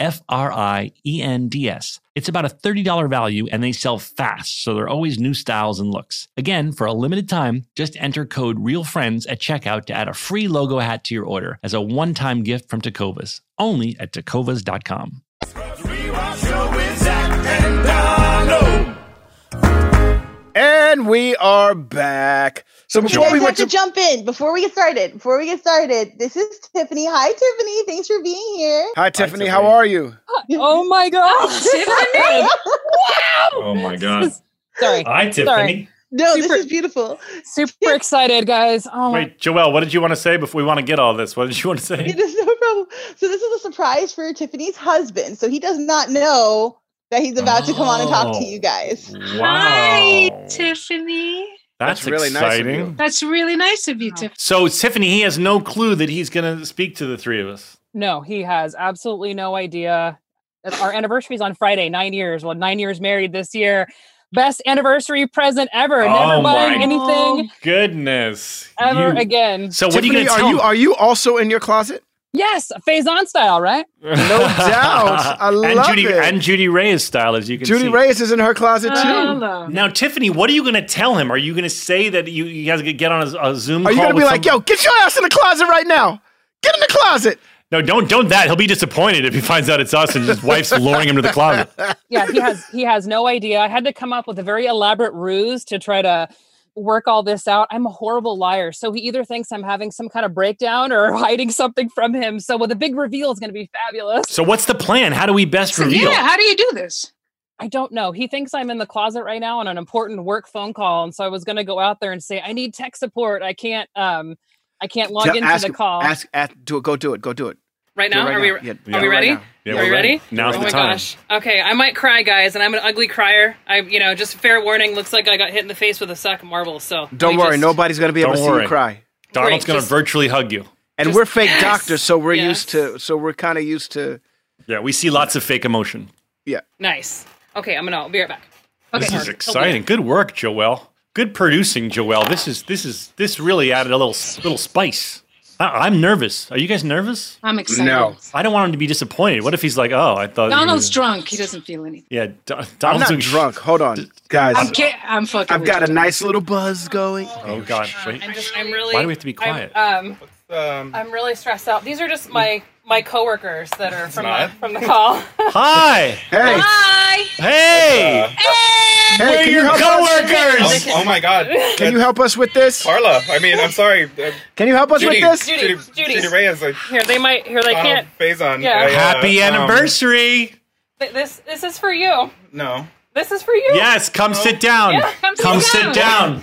F R I E N D S. It's about a $30 value and they sell fast, so there are always new styles and looks. Again, for a limited time, just enter code REALFRIENDS at checkout to add a free logo hat to your order as a one time gift from Tecovas, only at tecovas.com. And we are back. So You before guys we have went to to jump in before we get started. Before we get started, this is Tiffany. Hi, Tiffany. Thanks for being here. Hi Tiffany, Tiffany. how are you? Oh my oh, god. Tiffany! Oh my god. Sorry. Hi, Tiffany. Sorry. No, Super- this is beautiful. Super excited, guys. Oh my Wait, Joelle, what did you want to say before we want to get all this? What did you want to say? It is no problem. So this is a surprise for Tiffany's husband. So he does not know that he's about to come on and talk to Oh. you guys. Hi, Tiffany. That's, That's really nice of exciting. you. That's really nice of you, Tiffany. So Tiffany, he has no clue that he's going to speak to the three of us. no, he has absolutely no idea. Our anniversary is on Friday, nine years. Well, nine years married this year. Best anniversary present ever. Oh Never my buying anything Goodness. ever You- again. So what are you Tiffany, going to are you are you also in your closet? Yes, Faison style, right? No doubt. I and love Judy, it. And Judy Reyes style, as you can Judy see. Judy Reyes is in her closet too. Hello. Now, Tiffany, what are you going to tell him? Are you going to say that you, you guys could get on a, a Zoom Are you call gonna be like, some- yo, get your ass in the closet right now? Get in the closet. No, don't don't that. He'll be disappointed if he finds out it's us and his wife's luring him to the closet. Yeah, he has he has no idea. I had to come up with a very elaborate ruse to try to work all this out. I'm a horrible liar. So he either thinks I'm having some kind of breakdown or hiding something from him. So well, the big reveal is going to be fabulous. So what's the plan? How do we best So, reveal? yeah, how do you do this? I don't know. He thinks I'm in the closet right now on an important work phone call, and so I was going to go out there and say I need tech support. I can't um I can't log Tell- into ask, the call Ask, ask, do it. Go do it. Go do it. Right Do it now? right are we now. are Yeah, Yeah. we it right ready? now. Yeah, Are we're we ready? Now's oh the my time. gosh. Okay, I might cry, guys, and I'm an ugly crier. I, you know, just fair warning. Looks like I got hit in the face with a sack of marbles. So Don't worry. just- Nobody's gonna be able Don't to see worry. you cry. Donald's Great, going to just- virtually hug you. And Just- we're fake yes. doctors, so we're Yes. used to. So we're kind of used to. Yeah, we see lots of fake emotion. Yeah. Nice. Okay, I'm gonna. I'll be right back. Okay. This is exciting. Good work, Joelle. Good producing, Joelle. This is this is this really added a little little spice. I, I'm nervous. Are you guys nervous? I'm excited. No. I don't want him to be disappointed. What if he's like, oh, I thought Donald's drunk. He doesn't feel anything. Yeah, Do- I'm Donald's not doing- drunk. Hold on, guys. I'm, ki- I'm fucking. I've with got a nice little buzz going. Oh God, wait. I'm just. I'm really. Why do we have to be I'm, quiet? um. Um, I'm really stressed out. These are just my my coworkers that are from the, from the call. Hi. Hey, Hi. Hey. hey, We're can you your help us? coworkers. oh, oh my God, Can you help us with this? Carla. I mean, I'm sorry, uh, Can you help us Judy. with this? Judy, Judy, Judy. Judy Reyes. Like, Here they might. Here they Donald can't. Faison. Yeah. Happy um, anniversary. Th- This this is for you. no, This is for you. Yes, come sit down. Yeah, come sit come down. sit down.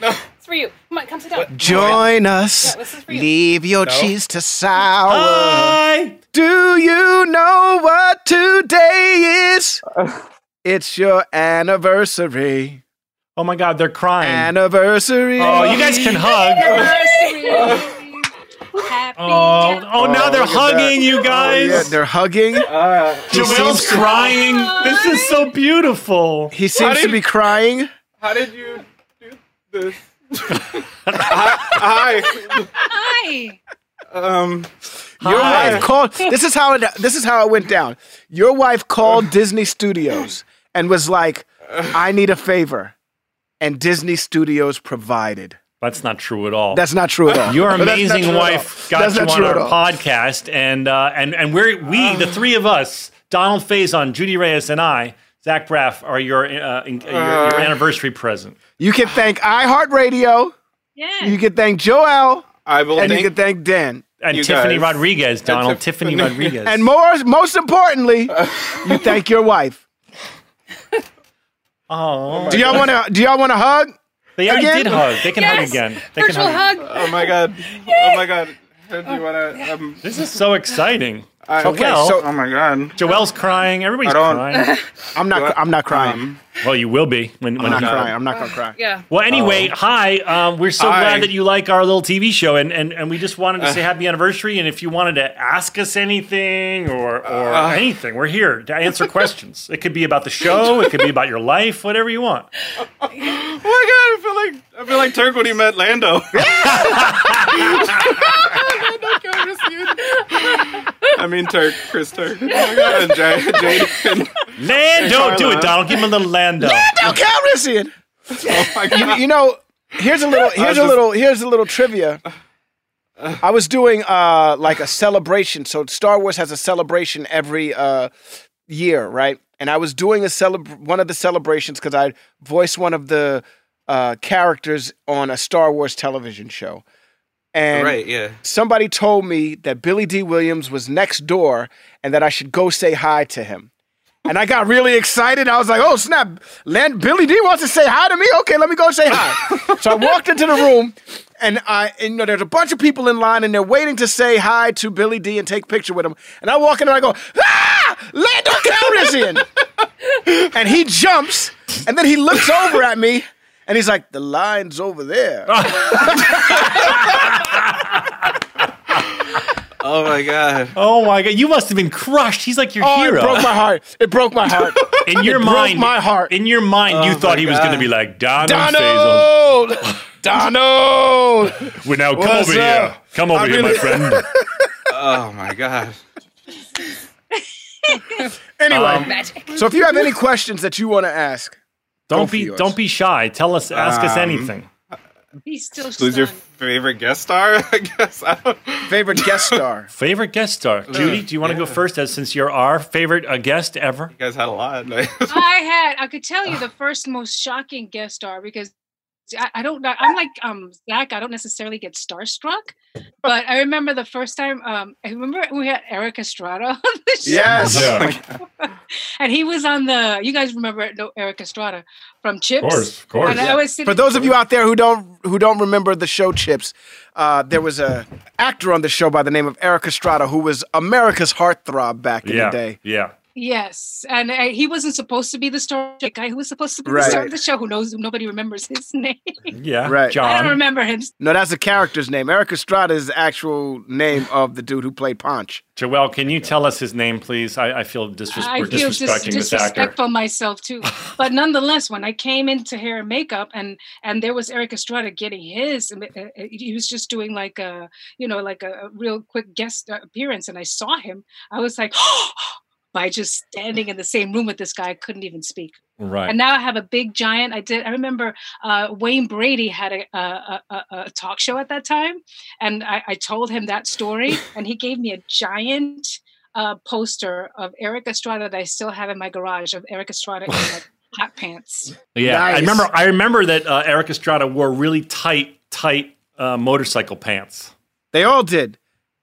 no. It's for you. Come on, come sit down. Join us. Yeah, this is for you. Leave your No. cheese to sour. Hi. Do you know what today is? It's your anniversary. Oh my God, they're crying. Anniversary. oh, you guys can hug. Happy Oh, oh, now they're look at that. hugging you Oh, guys. yeah, they're hugging. Joelle's seems to- crying. This is so beautiful. He seems to be crying. How did you do this? hi, Hi. hi. Um, Your Hi. wife called. This is how it. This is how it went down. Your wife called Disney Studios and was like, "I need a favor," and Disney Studios provided. That's not true at all. That's not true at all. Your amazing true at all. wife got That's you on our podcast, and uh, and and we're we the three of us, Donald Faison, Judy Reyes, and I, Zach Braff, are your uh, in- your, your anniversary present. You can thank iHeartRadio. Yeah. You can thank Joelle, I will and you can thank Dan. And You Tiffany guys. Rodriguez, Donald. Tiffany Tiffany. Rodriguez. And more, most importantly, you thank your wife. Oh, Do y'all want to? Do y'all want to hug? they already again? did hug. They can hug again. They Virtual can hug. hug. Oh my god. Oh my god. Do you wanna? Um, This is so exciting. I, Okay, so Oh my god. Joelle's crying. Everybody's don't- crying. I'm not. I'm not crying. Um, Well, you will be when, when I'm not you- crying. I'm not gonna cry. Yeah. Well, anyway, hi. Um, we're so Hi. glad that you like our little TV show, and, and, and we just wanted to say happy anniversary. And if you wanted to ask us anything or or Uh. anything, we're here to answer questions. It could be about the show, it could be about your life, whatever you want. oh my god. I feel like I feel like Turk when he met Lando. I mean Turk, Chris Turk. Oh my god. And Jay, Jade. Lando, do Carla. it, Donald. Give him a little Lando. Now, Calrissian. Oh my god. You know, here's a little. Here's a little. Here's a little trivia. I was doing uh like a celebration. So Star Wars has a celebration every uh year, right? And I was doing a celeb one of the celebrations because I voiced one of the uh characters on a Star Wars television show. And Right, yeah. somebody told me that Billy Dee. Williams was next door and that I should go say hi to him. And I got really excited. I was like, oh, snap. Len- Billy Dee wants to say hi to me? Okay, let me go say hi. so I walked into the room and I, and, you know, there's a bunch of people in line and they're waiting to say hi to Billy Dee and take a picture with him. And I walk in and I go, ah, Lando Calrissian. and he jumps and then he looks over at me and he's like, the line's over there. Oh my god. Oh my God, you must have been crushed. He's like your Oh, hero. it broke my heart. It broke my heart. in your it broke mind, my heart. In your mind, you Oh thought my he was going to be like Donald. Faison. Donald! Donald! Well, now come What's over up? here. Come over I here, my friend. Oh my god. Anyway, Um, so if you have any questions that you want to ask, Don't be yours. don't be shy. Tell us, ask us Um, anything. He's still Who's your favorite guest star? I guess. I don't favorite guest star. Favorite guest star, Judy. Do you want to go first, as since you're our favorite uh, guest ever? You guys had a lot. I had, I could tell you the first most shocking guest star because I, I don't. I'm like um Zach. I don't necessarily get starstruck, but I remember the first time. Um, I remember we had Erik Estrada on the show. Yes. Yeah. and he was on the. You guys remember Erik Estrada from Chips? of course. And I was sitting, For those of you out there who don't who don't remember the show Chips, uh, there was a actor on the show by the name of Eric Estrada who was America's heartthrob back in Yeah, the day. yeah. Yes, and uh, he wasn't supposed to be the star the guy who was supposed to be Right. the star of the show. Who knows? Nobody remembers his name. Yeah, Right. John. I don't remember him. No, that's the character's name. Erik Estrada is the actual name of the dude who played Ponch. Joelle, can you tell us his name, please? I, I feel disres- I we're feel dis- disrespecting this actor. disrespectful myself too. But nonetheless, when I came into hair and makeup, and and there was Eric Estrada getting his, uh, uh, he was just doing like a you know like a, a real quick guest uh, appearance, and I saw him. I was like, by just standing in the same room with this guy. I couldn't even speak. Right. And now I have a big giant. I did. I remember uh, Wayne Brady had a, a, a, a talk show at that time, and I, I told him that story, and he gave me a giant uh, poster of Erik Estrada that I still have in my garage of Erik Estrada in like hot pants. Yeah, I remember. I remember that uh, Eric Estrada wore really tight, tight uh, motorcycle pants. They all did.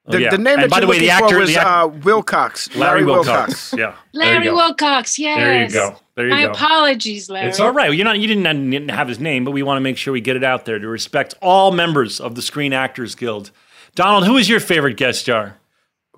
Oh, The, yeah. the name And that by you're the way, the actor, was the ac- uh, Wilcox. Larry Wilcox. Yeah, Larry. Wilcox. Yes. There you go. There you My go. apologies, Larry. It's all right. You're not. You didn't didn't have his name, but we want to make sure we get it out there to respect all members of the Screen Actors Guild. Donald, who is your favorite guest star?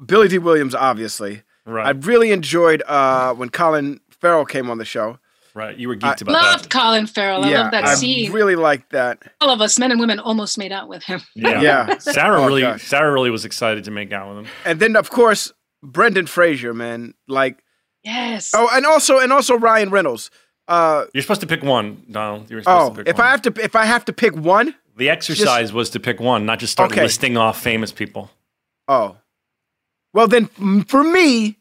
Billy Dee. Williams, obviously. Right. I really enjoyed uh, when Colin Farrell came on the show. Right. You were geeked about Loved that. Colin Farrell. I yeah, love that scene. I scene. really liked that. All of us, men and women, almost made out with him. Yeah. Yeah. Sarah Oh, really. gosh. Sarah really was excited to make out with him. And then, of course, Brendan Fraser, man. Like, Yes. oh, and also, and also Ryan Reynolds. Uh, You're supposed to pick one, Donald. You were supposed oh, to pick if one. I have to, if I have to pick one, the exercise was to pick one, not just start Okay. listing off famous people. oh, well then, for me,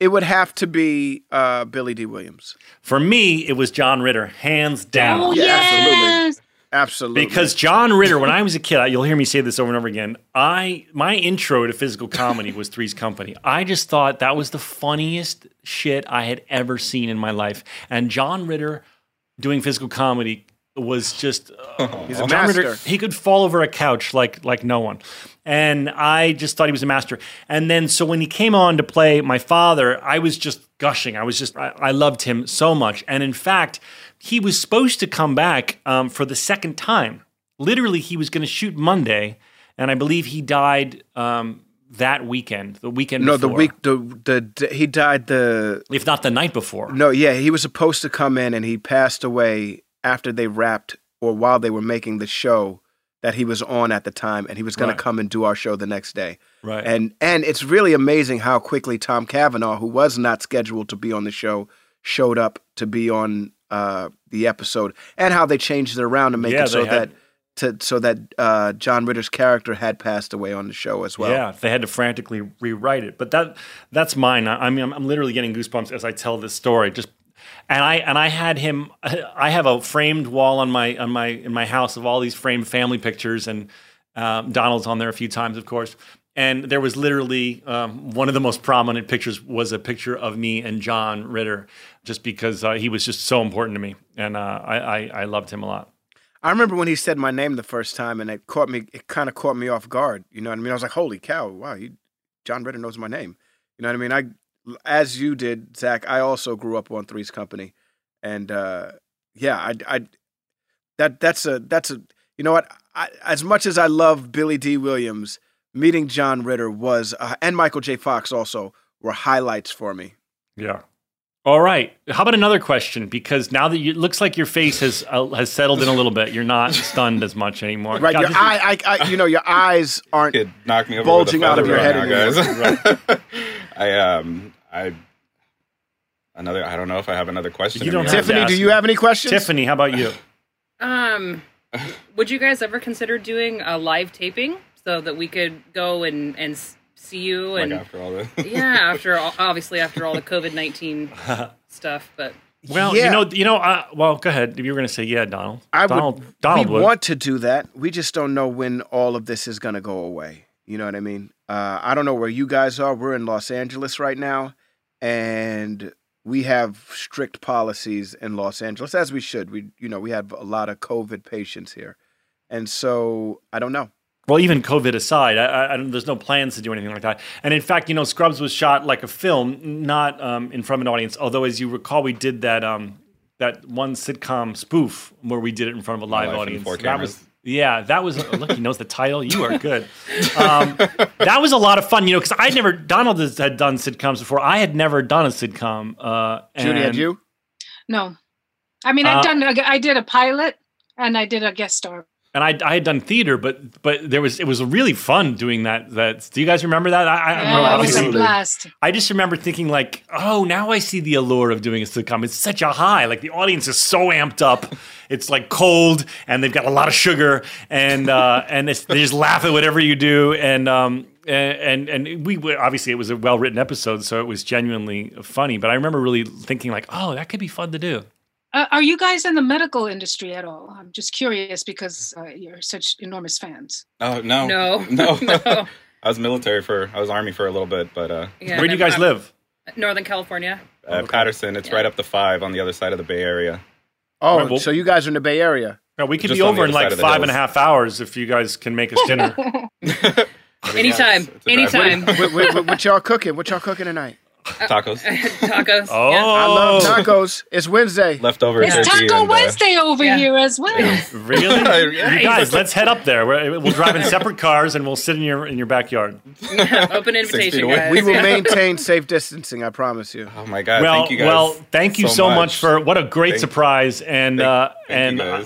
it would have to be uh, Billy Dee. Williams. For me, it was John Ritter, hands down. oh, yeah, absolutely. yes. Absolutely. Because John Ritter, when I was a kid, you'll hear me say this over and over again. I my intro to physical comedy was Three's Company. I just thought that was the funniest shit I had ever seen in my life. And John Ritter doing physical comedy was just uh, He's a master. he could fall over a couch like like no one. And I just thought he was a master. And then so when he came on to play my father, I was just gushing. I was just I, I loved him so much. And in fact, he was supposed to come back um, for the second time. Literally, he was going to shoot Monday, and I believe he died um, that weekend, the weekend no, the week, the, the the he died the if not the night before. no, yeah, he was supposed to come in and he passed away after they wrapped or while they were making the show that he was on at the time, and he was going Right. to come and do our show the next day. Right. And and it's really amazing how quickly Tom Cavanagh, who was not scheduled to be on the show, showed up to be on uh, the episode, and how they changed it around to make Yeah, it so had- that to, so that uh, John Ritter's character had passed away on the show as well. yeah, they had to frantically rewrite it. But that that's mine. I, I mean, I'm, I'm literally getting goosebumps as I tell this story. Just and I and I had him. I have a framed wall on my on my in my house of all these framed family pictures, and um, Donald's on there a few times, of course. And there was literally um, one of the most prominent pictures was a picture of me and John Ritter, just because uh, he was just so important to me, and uh, I, I I loved him a lot. I remember when he said my name the first time, and it caught me. It kind of caught me off guard. You know what I mean? I was like, "Holy cow! Wow, he, John Ritter knows my name." You know what I mean? I, as you did, Zach. I also grew up on Three's Company, and uh, yeah, I, I, that that's a that's a. You know what? I, as much as I love Billy Dee. Williams, meeting John Ritter was, uh, and Michael J. Fox also were highlights for me. Yeah. All right. How about another question? Because now that you, it looks like your face has uh, has settled in a little bit, you're not stunned as much anymore. Right? God, Your eye, I, I, you know, your eyes aren't. It knocked me over Bulging out of your right head now, guys. I um I another I don't know if I have another question. You don't me. have Tiffany, do you me. have any questions? Tiffany, how about you? Um, would you guys ever consider doing a live taping so that we could go and and see you like and after all the yeah, after all, obviously after all the COVID nineteen stuff, but Well, Yeah. you know, you know. Uh, well, go ahead. If you were going to say yeah, Donald. I Donald, would. Donald we would. want to do that. We just don't know when all of this is going to go away. You know what I mean? Uh, I don't know where you guys are. We're in Los Angeles right now, and we have strict policies in Los Angeles, as we should. We, you know, we have a lot of COVID patients here, and so I don't know. Well, even COVID aside, I, I, I don't, there's no plans to do anything like that. And in fact, you know, Scrubs was shot like a film, not um, in front of an audience. Although, as you recall, we did that um, that one sitcom spoof where we did it in front of a live Live audience. four that was yeah, that was look. He knows the title. You are good. Um, that was a lot of fun, you know, because I never Donald has- had done sitcoms before. I had never done a sitcom. Uh, Judy, had and- you? No. I mean, Uh, I've done, I did a pilot and I did a guest star. And I, I had done theater, but but there was it was really fun doing that. That do you guys remember that? I, I, Yeah, remember, was a blast. I just remember thinking like, oh, now I see the allure of doing a sitcom. It's such a high. Like the audience is so amped up. It's like cold, and they've got a lot of sugar, and uh, and they just laugh at whatever you do, and um, and and, and we obviously it was a well written episode, so it was genuinely funny. But I remember really thinking like, oh, that could be fun to do. Uh, are you guys in the medical industry at all? I'm just curious because uh, you're such enormous fans. Oh no, No. no. No. I was military for. I was army for a little bit, but uh, Yeah, Where do you guys I'm- live? Northern California. uh, Patterson. It's right up the five on the other side of the Bay Area. Oh, Right, well- so you guys are in the Bay Area? No, we could Just be over in like of the and a half hours if you guys can make us dinner. Anytime. It's a drive. Anytime. what, what, what, what y'all cooking? What y'all cooking tonight? Tacos, Tacos. oh, Yeah. I love tacos. It's Wednesday. leftover It's turkey. Taco and, uh, Wednesday over Yeah. here as well. really? You guys, let's head up there. We're, we'll drive in separate cars and we'll sit in your in your backyard. Open invitation, guys. We will maintain safe distancing. I promise you. Oh my god! well, thank you guys. well, thank you so, much. much for what a great Thank- surprise and Thank- uh, thank and you uh,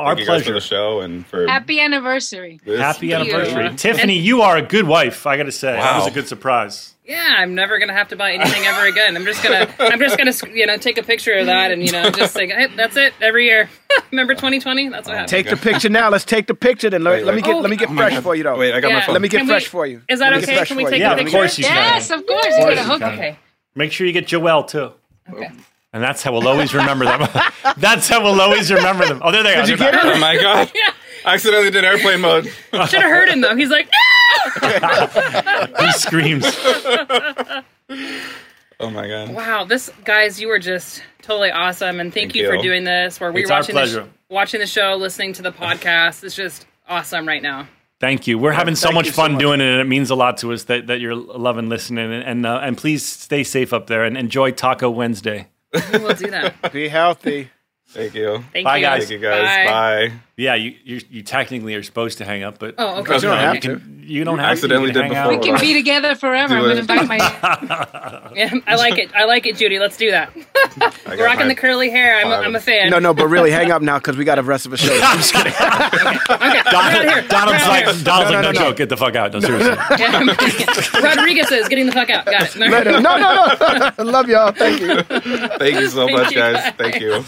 our Thank you guys for pleasure. the show and for Happy anniversary. this. Happy Thank you. anniversary, Tiffany. You are a good wife. I got to say, that was a good surprise. Yeah, I'm never gonna have to buy anything ever again. I'm just gonna, I'm just gonna, you know, take a picture of that and you know, just like, hey, that's it every year. Remember 2020? That's what happened. Take the picture now. Let's take the picture. Then let, Wait, let me get Oh, let me get Oh fresh God. for you though. Wait, I got my phone. Let me get Can fresh we- for you. Is that Let okay? Can we for take you. Yeah, a of picture? course you can. Yes, of course. Of course you hook. can. Okay. Make sure you get Joelle too. Okay. And that's how we'll always remember them. that's how we'll always remember them. Oh, there they are. Did you They're get back. Oh my god! Yeah. I accidentally did airplane mode. Should have heard him though. He's like, He screams. Oh my god! Wow, this guys, you were just totally awesome, and thank, Thank you, for doing this. Where we're It's our watching the sh- watching the show, listening to the podcast. It's just awesome right now. Thank you. We're having so much you so fun much. doing it, and it means a lot to us that, that you're loving listening. And and, uh, and please stay safe up there and enjoy Taco Wednesday. We will do that. Be healthy. Thank you. Thank Bye, you, guys. Thank you guys. Bye. Yeah, you you, you technically are supposed to hang up, but Oh, okay. You don't have to. you don't have accidentally to. You can did hang before. We can be together forever. I'm gonna it. bite my. Yeah, I like it. I like it, Judy. Let's do that. Rocking the curly hair. I'm a, Five. I'm a fan. No, no, but really, hang up now because we got the rest of the show. I'm just kidding. Okay, we're Donald. Donald's like, here. Donald's No, like, no, no, no, no. joke, get the fuck out. No, seriously. Yeah. Rodriguez is getting the fuck out. Got it. No. Later. No, no, no. Love y'all. Thank you. Thank you so Thank much, you, guys. guys. Thank you.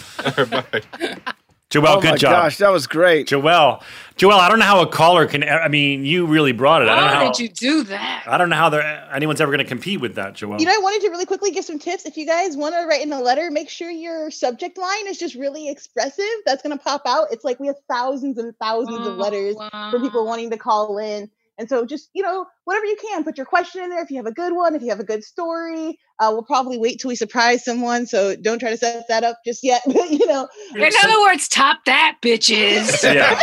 Bye. Joelle, oh good job. Oh good my job. gosh, that was great. Joelle, Joelle, I don't know how a caller can. I mean, you really brought it. I don't know How how. did you do that? I don't know how anyone's ever going to compete with that, Joelle. You know, I wanted to really quickly give some tips. If you guys want to write in a letter, make sure your subject line is just really expressive. That's going to pop out. It's like we have thousands and thousands of oh, letters for people wanting to call in. And so just, you know, whatever you can, put your question in there. If you have a good one, if you have a good story, uh, we'll probably wait till we surprise someone. So don't try to set that up just yet. But, you know, In other words, top that, bitches. Yeah.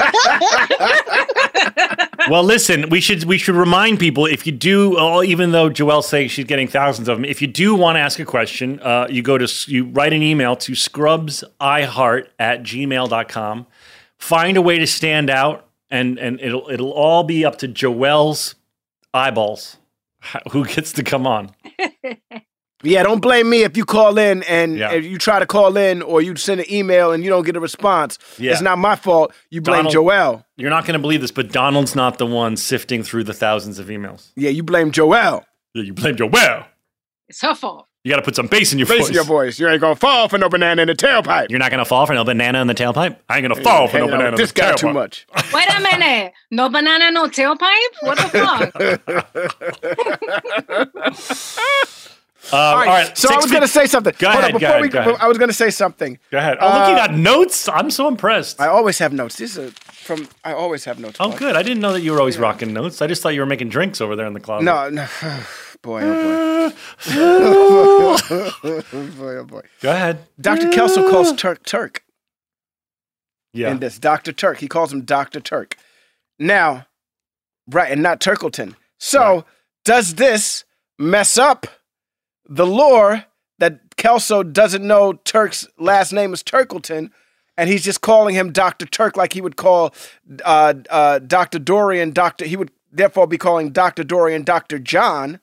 well, listen, we should we should remind people if you do, oh, even though Joelle saying she's getting thousands of them, if you do want to ask a question, uh, you go to you write an email to scrubsiheart at gmail.com. Find a way to stand out, and and it'll it'll all be up to Joelle's eyeballs. Who gets to come on? Yeah, don't blame me if you call in and Yeah. if you try to call in or you send an email and you don't get a response. Yeah. It's not my fault. You blame Donald- Joel. You're not going to believe this, but Donald's not the one sifting through the thousands of emails. Yeah, you blame Joel. Yeah, You blame Joelle. It's her fault. You got to put some bass in your Face voice. in your voice. You ain't gonna fall for no banana in the tailpipe. You're not going to fall for no banana in the tailpipe. I ain't going to fall for no Hanging out banana with in this the guy tailpipe. too much. Wait a minute. No banana, no tailpipe? What the fuck? Um, all right. so I was gonna say something. Go Hold ahead, on, go before ahead, we, go ahead. I was gonna say something. Go ahead. Oh, look, you Uh, got notes. I'm so impressed. I always have notes. These are from. I always have notes. oh, boy. good. I didn't know that you were always rocking notes. I just thought you were making drinks over there in the closet. No, no. boy, oh boy. boy, oh boy. Go ahead. Dr. Kelso calls Turk Turk Yeah. in this. Dr. Turk. He calls him Dr. Turk. Now, right, and not Turkleton. So, Right. does this mess up the lore that Kelso doesn't know Turk's last name is Turkleton? And he's just calling him Dr. Turk like he would call uh, uh, Dr. Dorian Dr. He would therefore be calling Dr. Dorian Dr. John.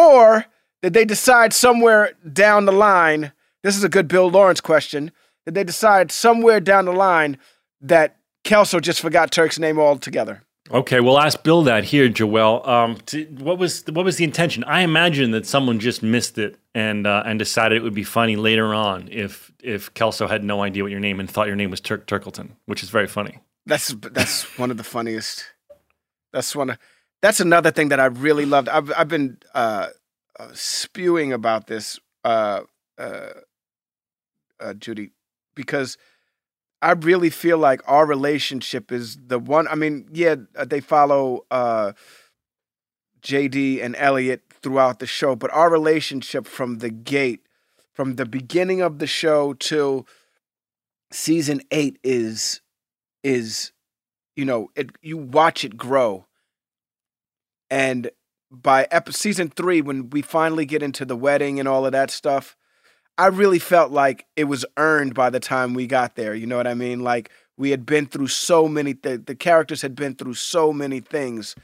Or did they decide somewhere down the line? This is a good Bill Lawrence question. Did they decide somewhere down the line that Kelso just forgot Turk's name altogether? Okay, we'll ask Bill that here, Joel. Um, t- what was what was the intention? I imagine that someone just missed it and uh, and decided it would be funny later on if if Kelso had no idea what your name and thought your name was Turk Turkleton, which is very funny. That's that's one of the funniest. That's one of that's another thing that I really loved. I've I've been uh, uh, spewing about this, uh, uh, uh, Judy, because I really feel like our relationship is the one. I mean, yeah, uh, they follow JD and Elliot throughout the show, but our relationship from the gate, from the beginning of the show till season eight, is is you know it. You watch it grow, and by ep- season three, when we finally get into the wedding and all of that stuff, I really felt like it was earned by the time we got there. You know what I mean? Like we had been through so many th- the characters had been through so many things.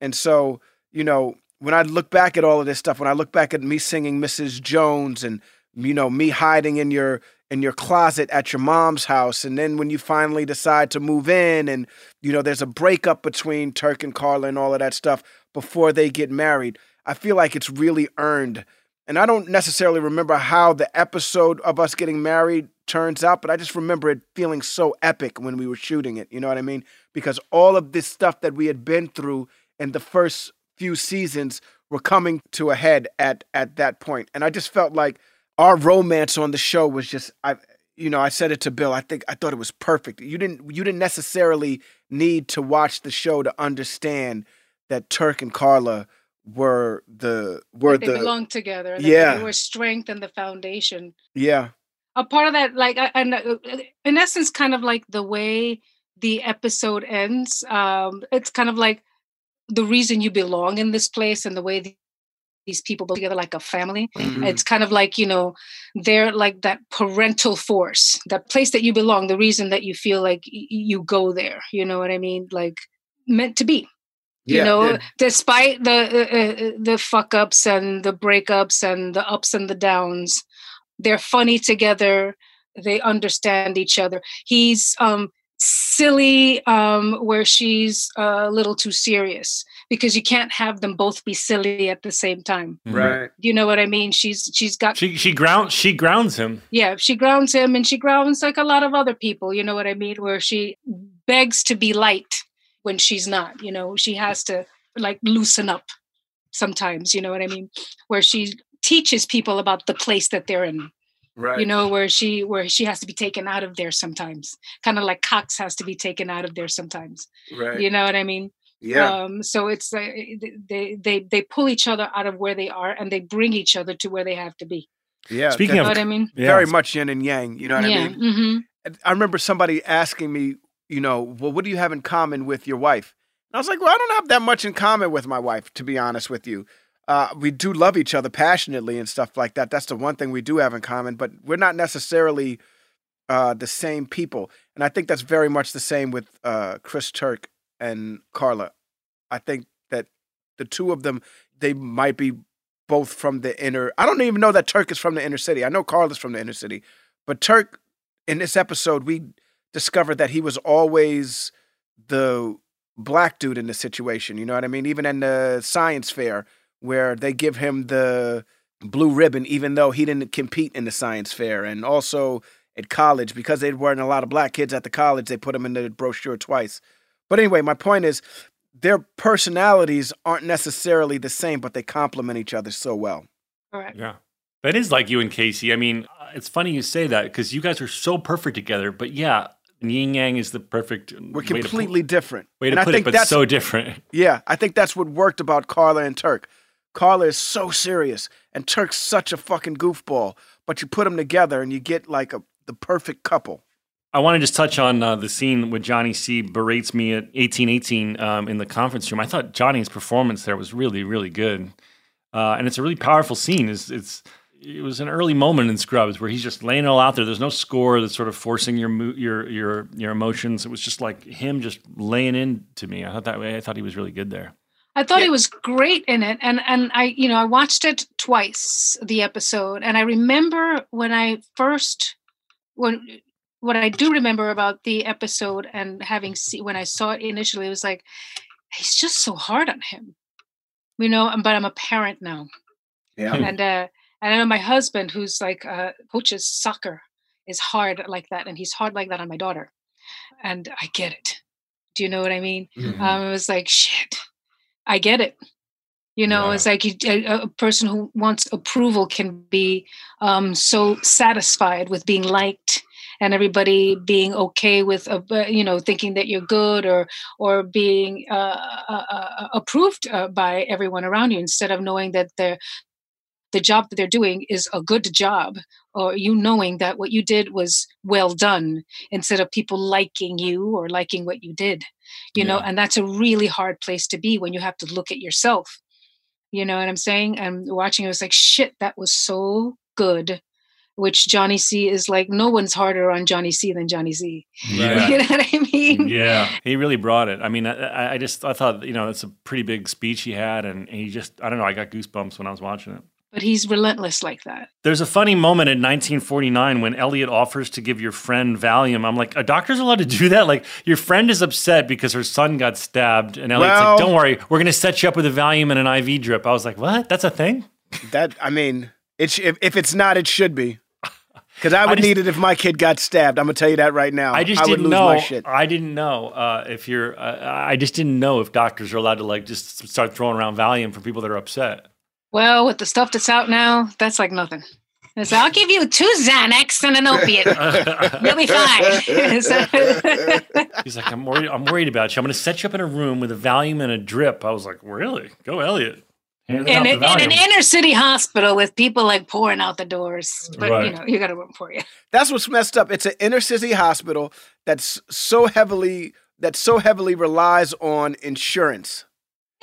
And so, you know, when I look back at all of this stuff, when I look back at me singing Mrs. Jones and you know, me hiding in your in your closet at your mom's house and then when you finally decide to move in and you know, there's a breakup between Turk and Carla and all of that stuff before they get married. I feel like it's really earned and I don't necessarily remember how the episode of us getting married turns out, but I just remember it feeling so epic when we were shooting it. You know what I mean? Because all of this stuff that we had been through in the first few seasons were coming to a head at at that. And I just felt like our romance on the show was just I you know, I said it to Bill. I think I thought it was perfect. You didn't you didn't necessarily need to watch the show to understand that Turk and Carla were the were they the belong together. That Yeah. they were strength and the foundation. yeah A part of that, like, and uh, in essence, kind of like the way the episode ends. Um, it's kind of like the reason you belong in this place and the way these people together like a family. Mhm. It's kind of like you know they're like that parental force, that place that you belong. The reason that you feel like y- you go there. You know what I mean? Like meant to be you Yeah, know yeah. despite the uh, uh, the fuck ups and the breakups and the ups and the downs they're funny together they understand each other he's um silly um where she's a little too serious because you can't have them both be silly at the same time. Mm-hmm. Right. You know what i mean? She's she's got She she grounds she grounds him. yeah she grounds him and she grounds like a lot of other people you know what i mean? Where she begs to be light when she's not you know? She has to like loosen up sometimes you know what i mean? Where she teaches people about the place that they're in. Right. you know where she where she has to be taken out of there sometimes. Kind of like cox has to be taken out of there sometimes. Right. You know what i mean yeah um so it's uh, they they they pull each other out of where they are and they bring each other to where they have to be yeah Speaking that- of what i mean yeah, very much yin and yang you know what yeah i mean hmm I remember somebody asking me, you know, well, what do you have in common with your wife? And I was like, well, I don't have that much in common with my wife, to be honest with you. Uh, we do love each other passionately and stuff like that. That's the one thing we do have in common, but we're not necessarily uh, the same people. And I think that's very much the same with uh, Chris Turk and Carla. I think that the two of them, they might be both from the inner. I don't even know that Turk is from the inner city. I know Carla's from the inner city, but Turk, in this episode, we discovered that he was always the black dude in the situation. You know what I mean? Even in the science fair, where they give him the blue ribbon, even though he didn't compete in the science fair, and also at college because there weren't a lot of black kids at the college, they put him in the brochure twice. But anyway, my point is, their personalities aren't necessarily the same, but they complement each other so well. correct Yeah. That is like you and Casey. I mean, uh, it's funny you say that because you guys are so perfect together. But yeah, yin yang is the perfect. We're way to put- completely different. way to And I put it, think but that's so different. Yeah, I think that's what worked about Carla and Turk. Carla is so serious, and Turk's such a fucking goofball. But you put them together, and you get like a the perfect couple. I want to just touch on uh, the scene with Johnny C berates me at 1818 um, in the conference room. I thought Johnny's performance there was really, really good, uh, and it's a really powerful scene. It's, it's it was an early moment in Scrubs where he's just laying it all out there. There's no score that's sort of forcing your your your your emotions. It was just like him just laying into me. I thought that way. I thought he was really good there. I thought he was great in it, and and I you know I watched it twice the episode, and I remember when I first when what I do remember about the episode and having see when I saw it initially, it was like he's just so hard on him, you know. and- But I'm a parent now, Yeah, and uh, and I know my husband, who's like uh, coaches soccer, is hard like that, and he's hard like that on my daughter, and I get it. Do you know what I mean? Mm-hmm. Um, it was like shit. I get it. You know, Yeah. it's like you, a, a person who wants approval can be um, so satisfied with being liked and everybody being okay with, uh, uh, you know, thinking that you're good or or being uh, uh, uh, approved uh, by everyone around you instead of knowing that the the job that they're doing is a good job or you knowing that what you did was well done instead of people liking you or liking what you did you know and that's a really hard place to be when you have to look at yourself. You know what i'm saying? And watching it was like shit that was so good which johnny c is like no one's harder on johnny c than johnny c Yeah. you know what i mean Yeah, he really brought it. I mean, I, I- I just I thought you know that's a pretty big speech he had, and he just I don't know. I got goosebumps when I was watching it. but he's relentless like that There's a funny moment in 1949 when Elliot offers to give your friend Valium. I'm like, a doctor's allowed to do that? Like, your friend is upset because her son got stabbed, and Elliot's Well- like, don't worry, we're going to set you up with a Valium and an IV drip. I was like, what? That's a thing? That I mean, it sh- if, if it's not, it should be. Because I would just- need it if my kid got stabbed. I'm gonna tell you that right now. I just would didn't lose know. my shit. I didn't know uh, if you're. Uh, I just didn't know if doctors are allowed to like just start throwing around Valium for people that are upset. well with the stuff that's out now that's like nothing it's, i'll give you two xanax and an opiate you'll be fine He's like, I'm worried. I'm worried about you. I'm going to set you up in a room with a Valium and a drip. I was like, really? Go, Elliot. Hand in, out in, an inner city hospital with people like pouring out the doors but you know you got to room for you That's what's messed up. It's an inner city hospital that's so heavily that so heavily relies on insurance.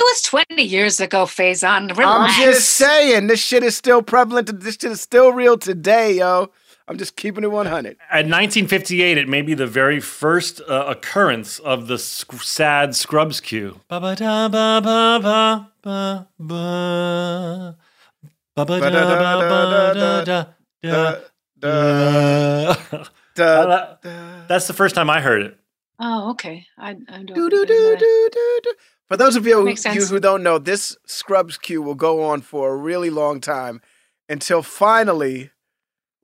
It was 20 years ago Faison. I'm just saying, this shit is still prevalent. This shit is still real today, yo. I'm just keeping it 100. At 1958, it may be the very first uh, occurrence of the sc- sad Scrubs cue. Ba ba da ba ba ba ba ba. Ba ba da ba ba da da da Duh, da. duh, That's the first time I heard it. oh okay i, I don't do, do, know do, that. do, do, do. For those of you, Makes you who don't know, this Scrubs cue will go on for a really long time until finally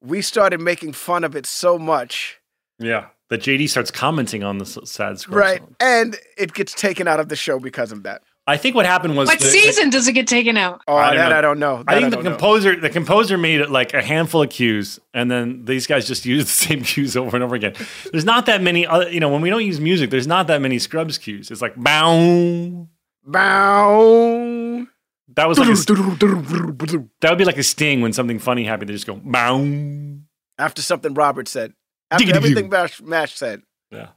we started making fun of it so much, Yeah. That JD starts commenting on the s- sad Scrubs right? song. And it gets taken out of the show because of that. I think what happened was what the- the- season does it get taken out Oh, I don't that know. I don't know. I That think the don't know. composer the composer made it like a handful of cues, and then these guys just used the same cues over and over again. There's not that many other, you know, when we don't use music, there's not that many Scrubs cues. It's like bow. Bow. That was like a, that would be like a sting when something funny happened. They just go bow. After something Robert said. After Diggity everything doo. Mash, Mash said. Yeah,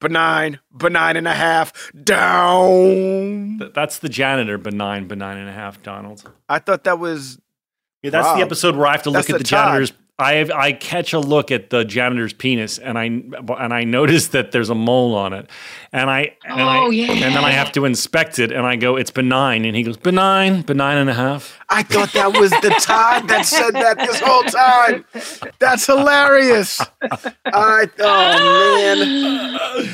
Benign, benign and a half, down. Th- that's the janitor. Benign, benign and a half. Donald. I thought that was Yeah, that's the episode where I have to That's look at the the, janitor's. I have, I catch a look at the janitor's penis, and I and I notice that there's a mole on it, and I and I Oh, yeah. and then I have to inspect it, and I go, it's benign, and he goes, benign, benign and a half. I thought that was the Todd that said that this whole time. That's hilarious. I oh man.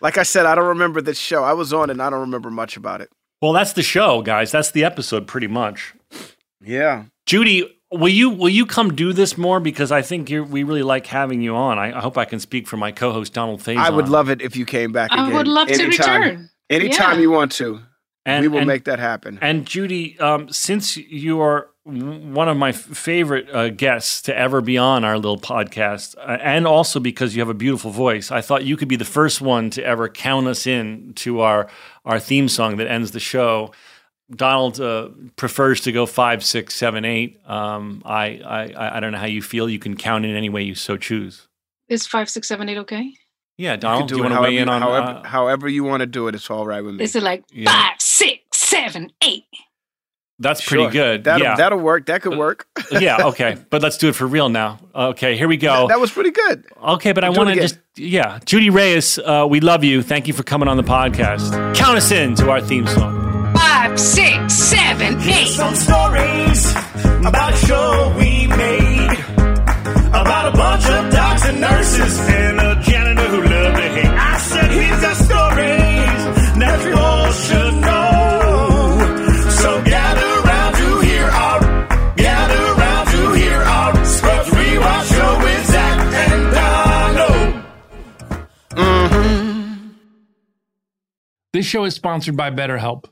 Like I said, I don't remember this show. I was on it and I don't remember much about it. Well, that's the show, guys. That's the episode, pretty much. Yeah. Judy, will you will you come do this more because I think you're, we really like having you on. I, I hope I can speak for my co-host Donald Faison. I would love it if you came back i again. would love to Anytime. return Anytime Yeah. you want to. and, we will and- make that happen. And Judy, um, since you are one of my f- favorite uh, guests to ever be on our little podcast, uh, and also because you have a beautiful voice, I thought you could be the first one to ever count us in to our our theme song that ends the show. Donald uh, prefers to go five, six, seven, eight. Um, I, I I don't know how you feel. You can count in any way you so choose. is five six seven eight okay Yeah, You can Donald, do you want to however weigh in you- on? however, uh, however you want to do it. It's all right with me. is it like Yeah. five six seven eight that's pretty Sure. good. That'll, yeah, that'll work. That could work. yeah. Okay, but let's do it for real now. Okay, here we go. that was pretty good. Okay, but I Do it want to just, yeah. Judy Reyes, uh, we love you. Thank you for coming on the podcast. Count us in to our theme song. Five six seven eight Some stories about a show we made about a bunch of docs and nurses and a janitor who loved to hate. I said, here's the stories that you all should know. So gather round to hear our, gather round to hear our Scrubs Rewatch show with Zach and Donald. This show is sponsored by BetterHelp.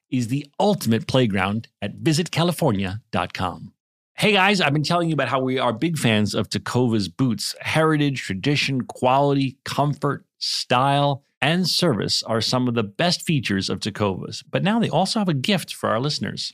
is the ultimate playground at visitcalifornia.com. Hey guys, I've been telling you about how we are big fans of Tecovas boots. Heritage, tradition, quality, comfort, style, and service are some of the best features of Tecovas. But now they also have a gift for our listeners.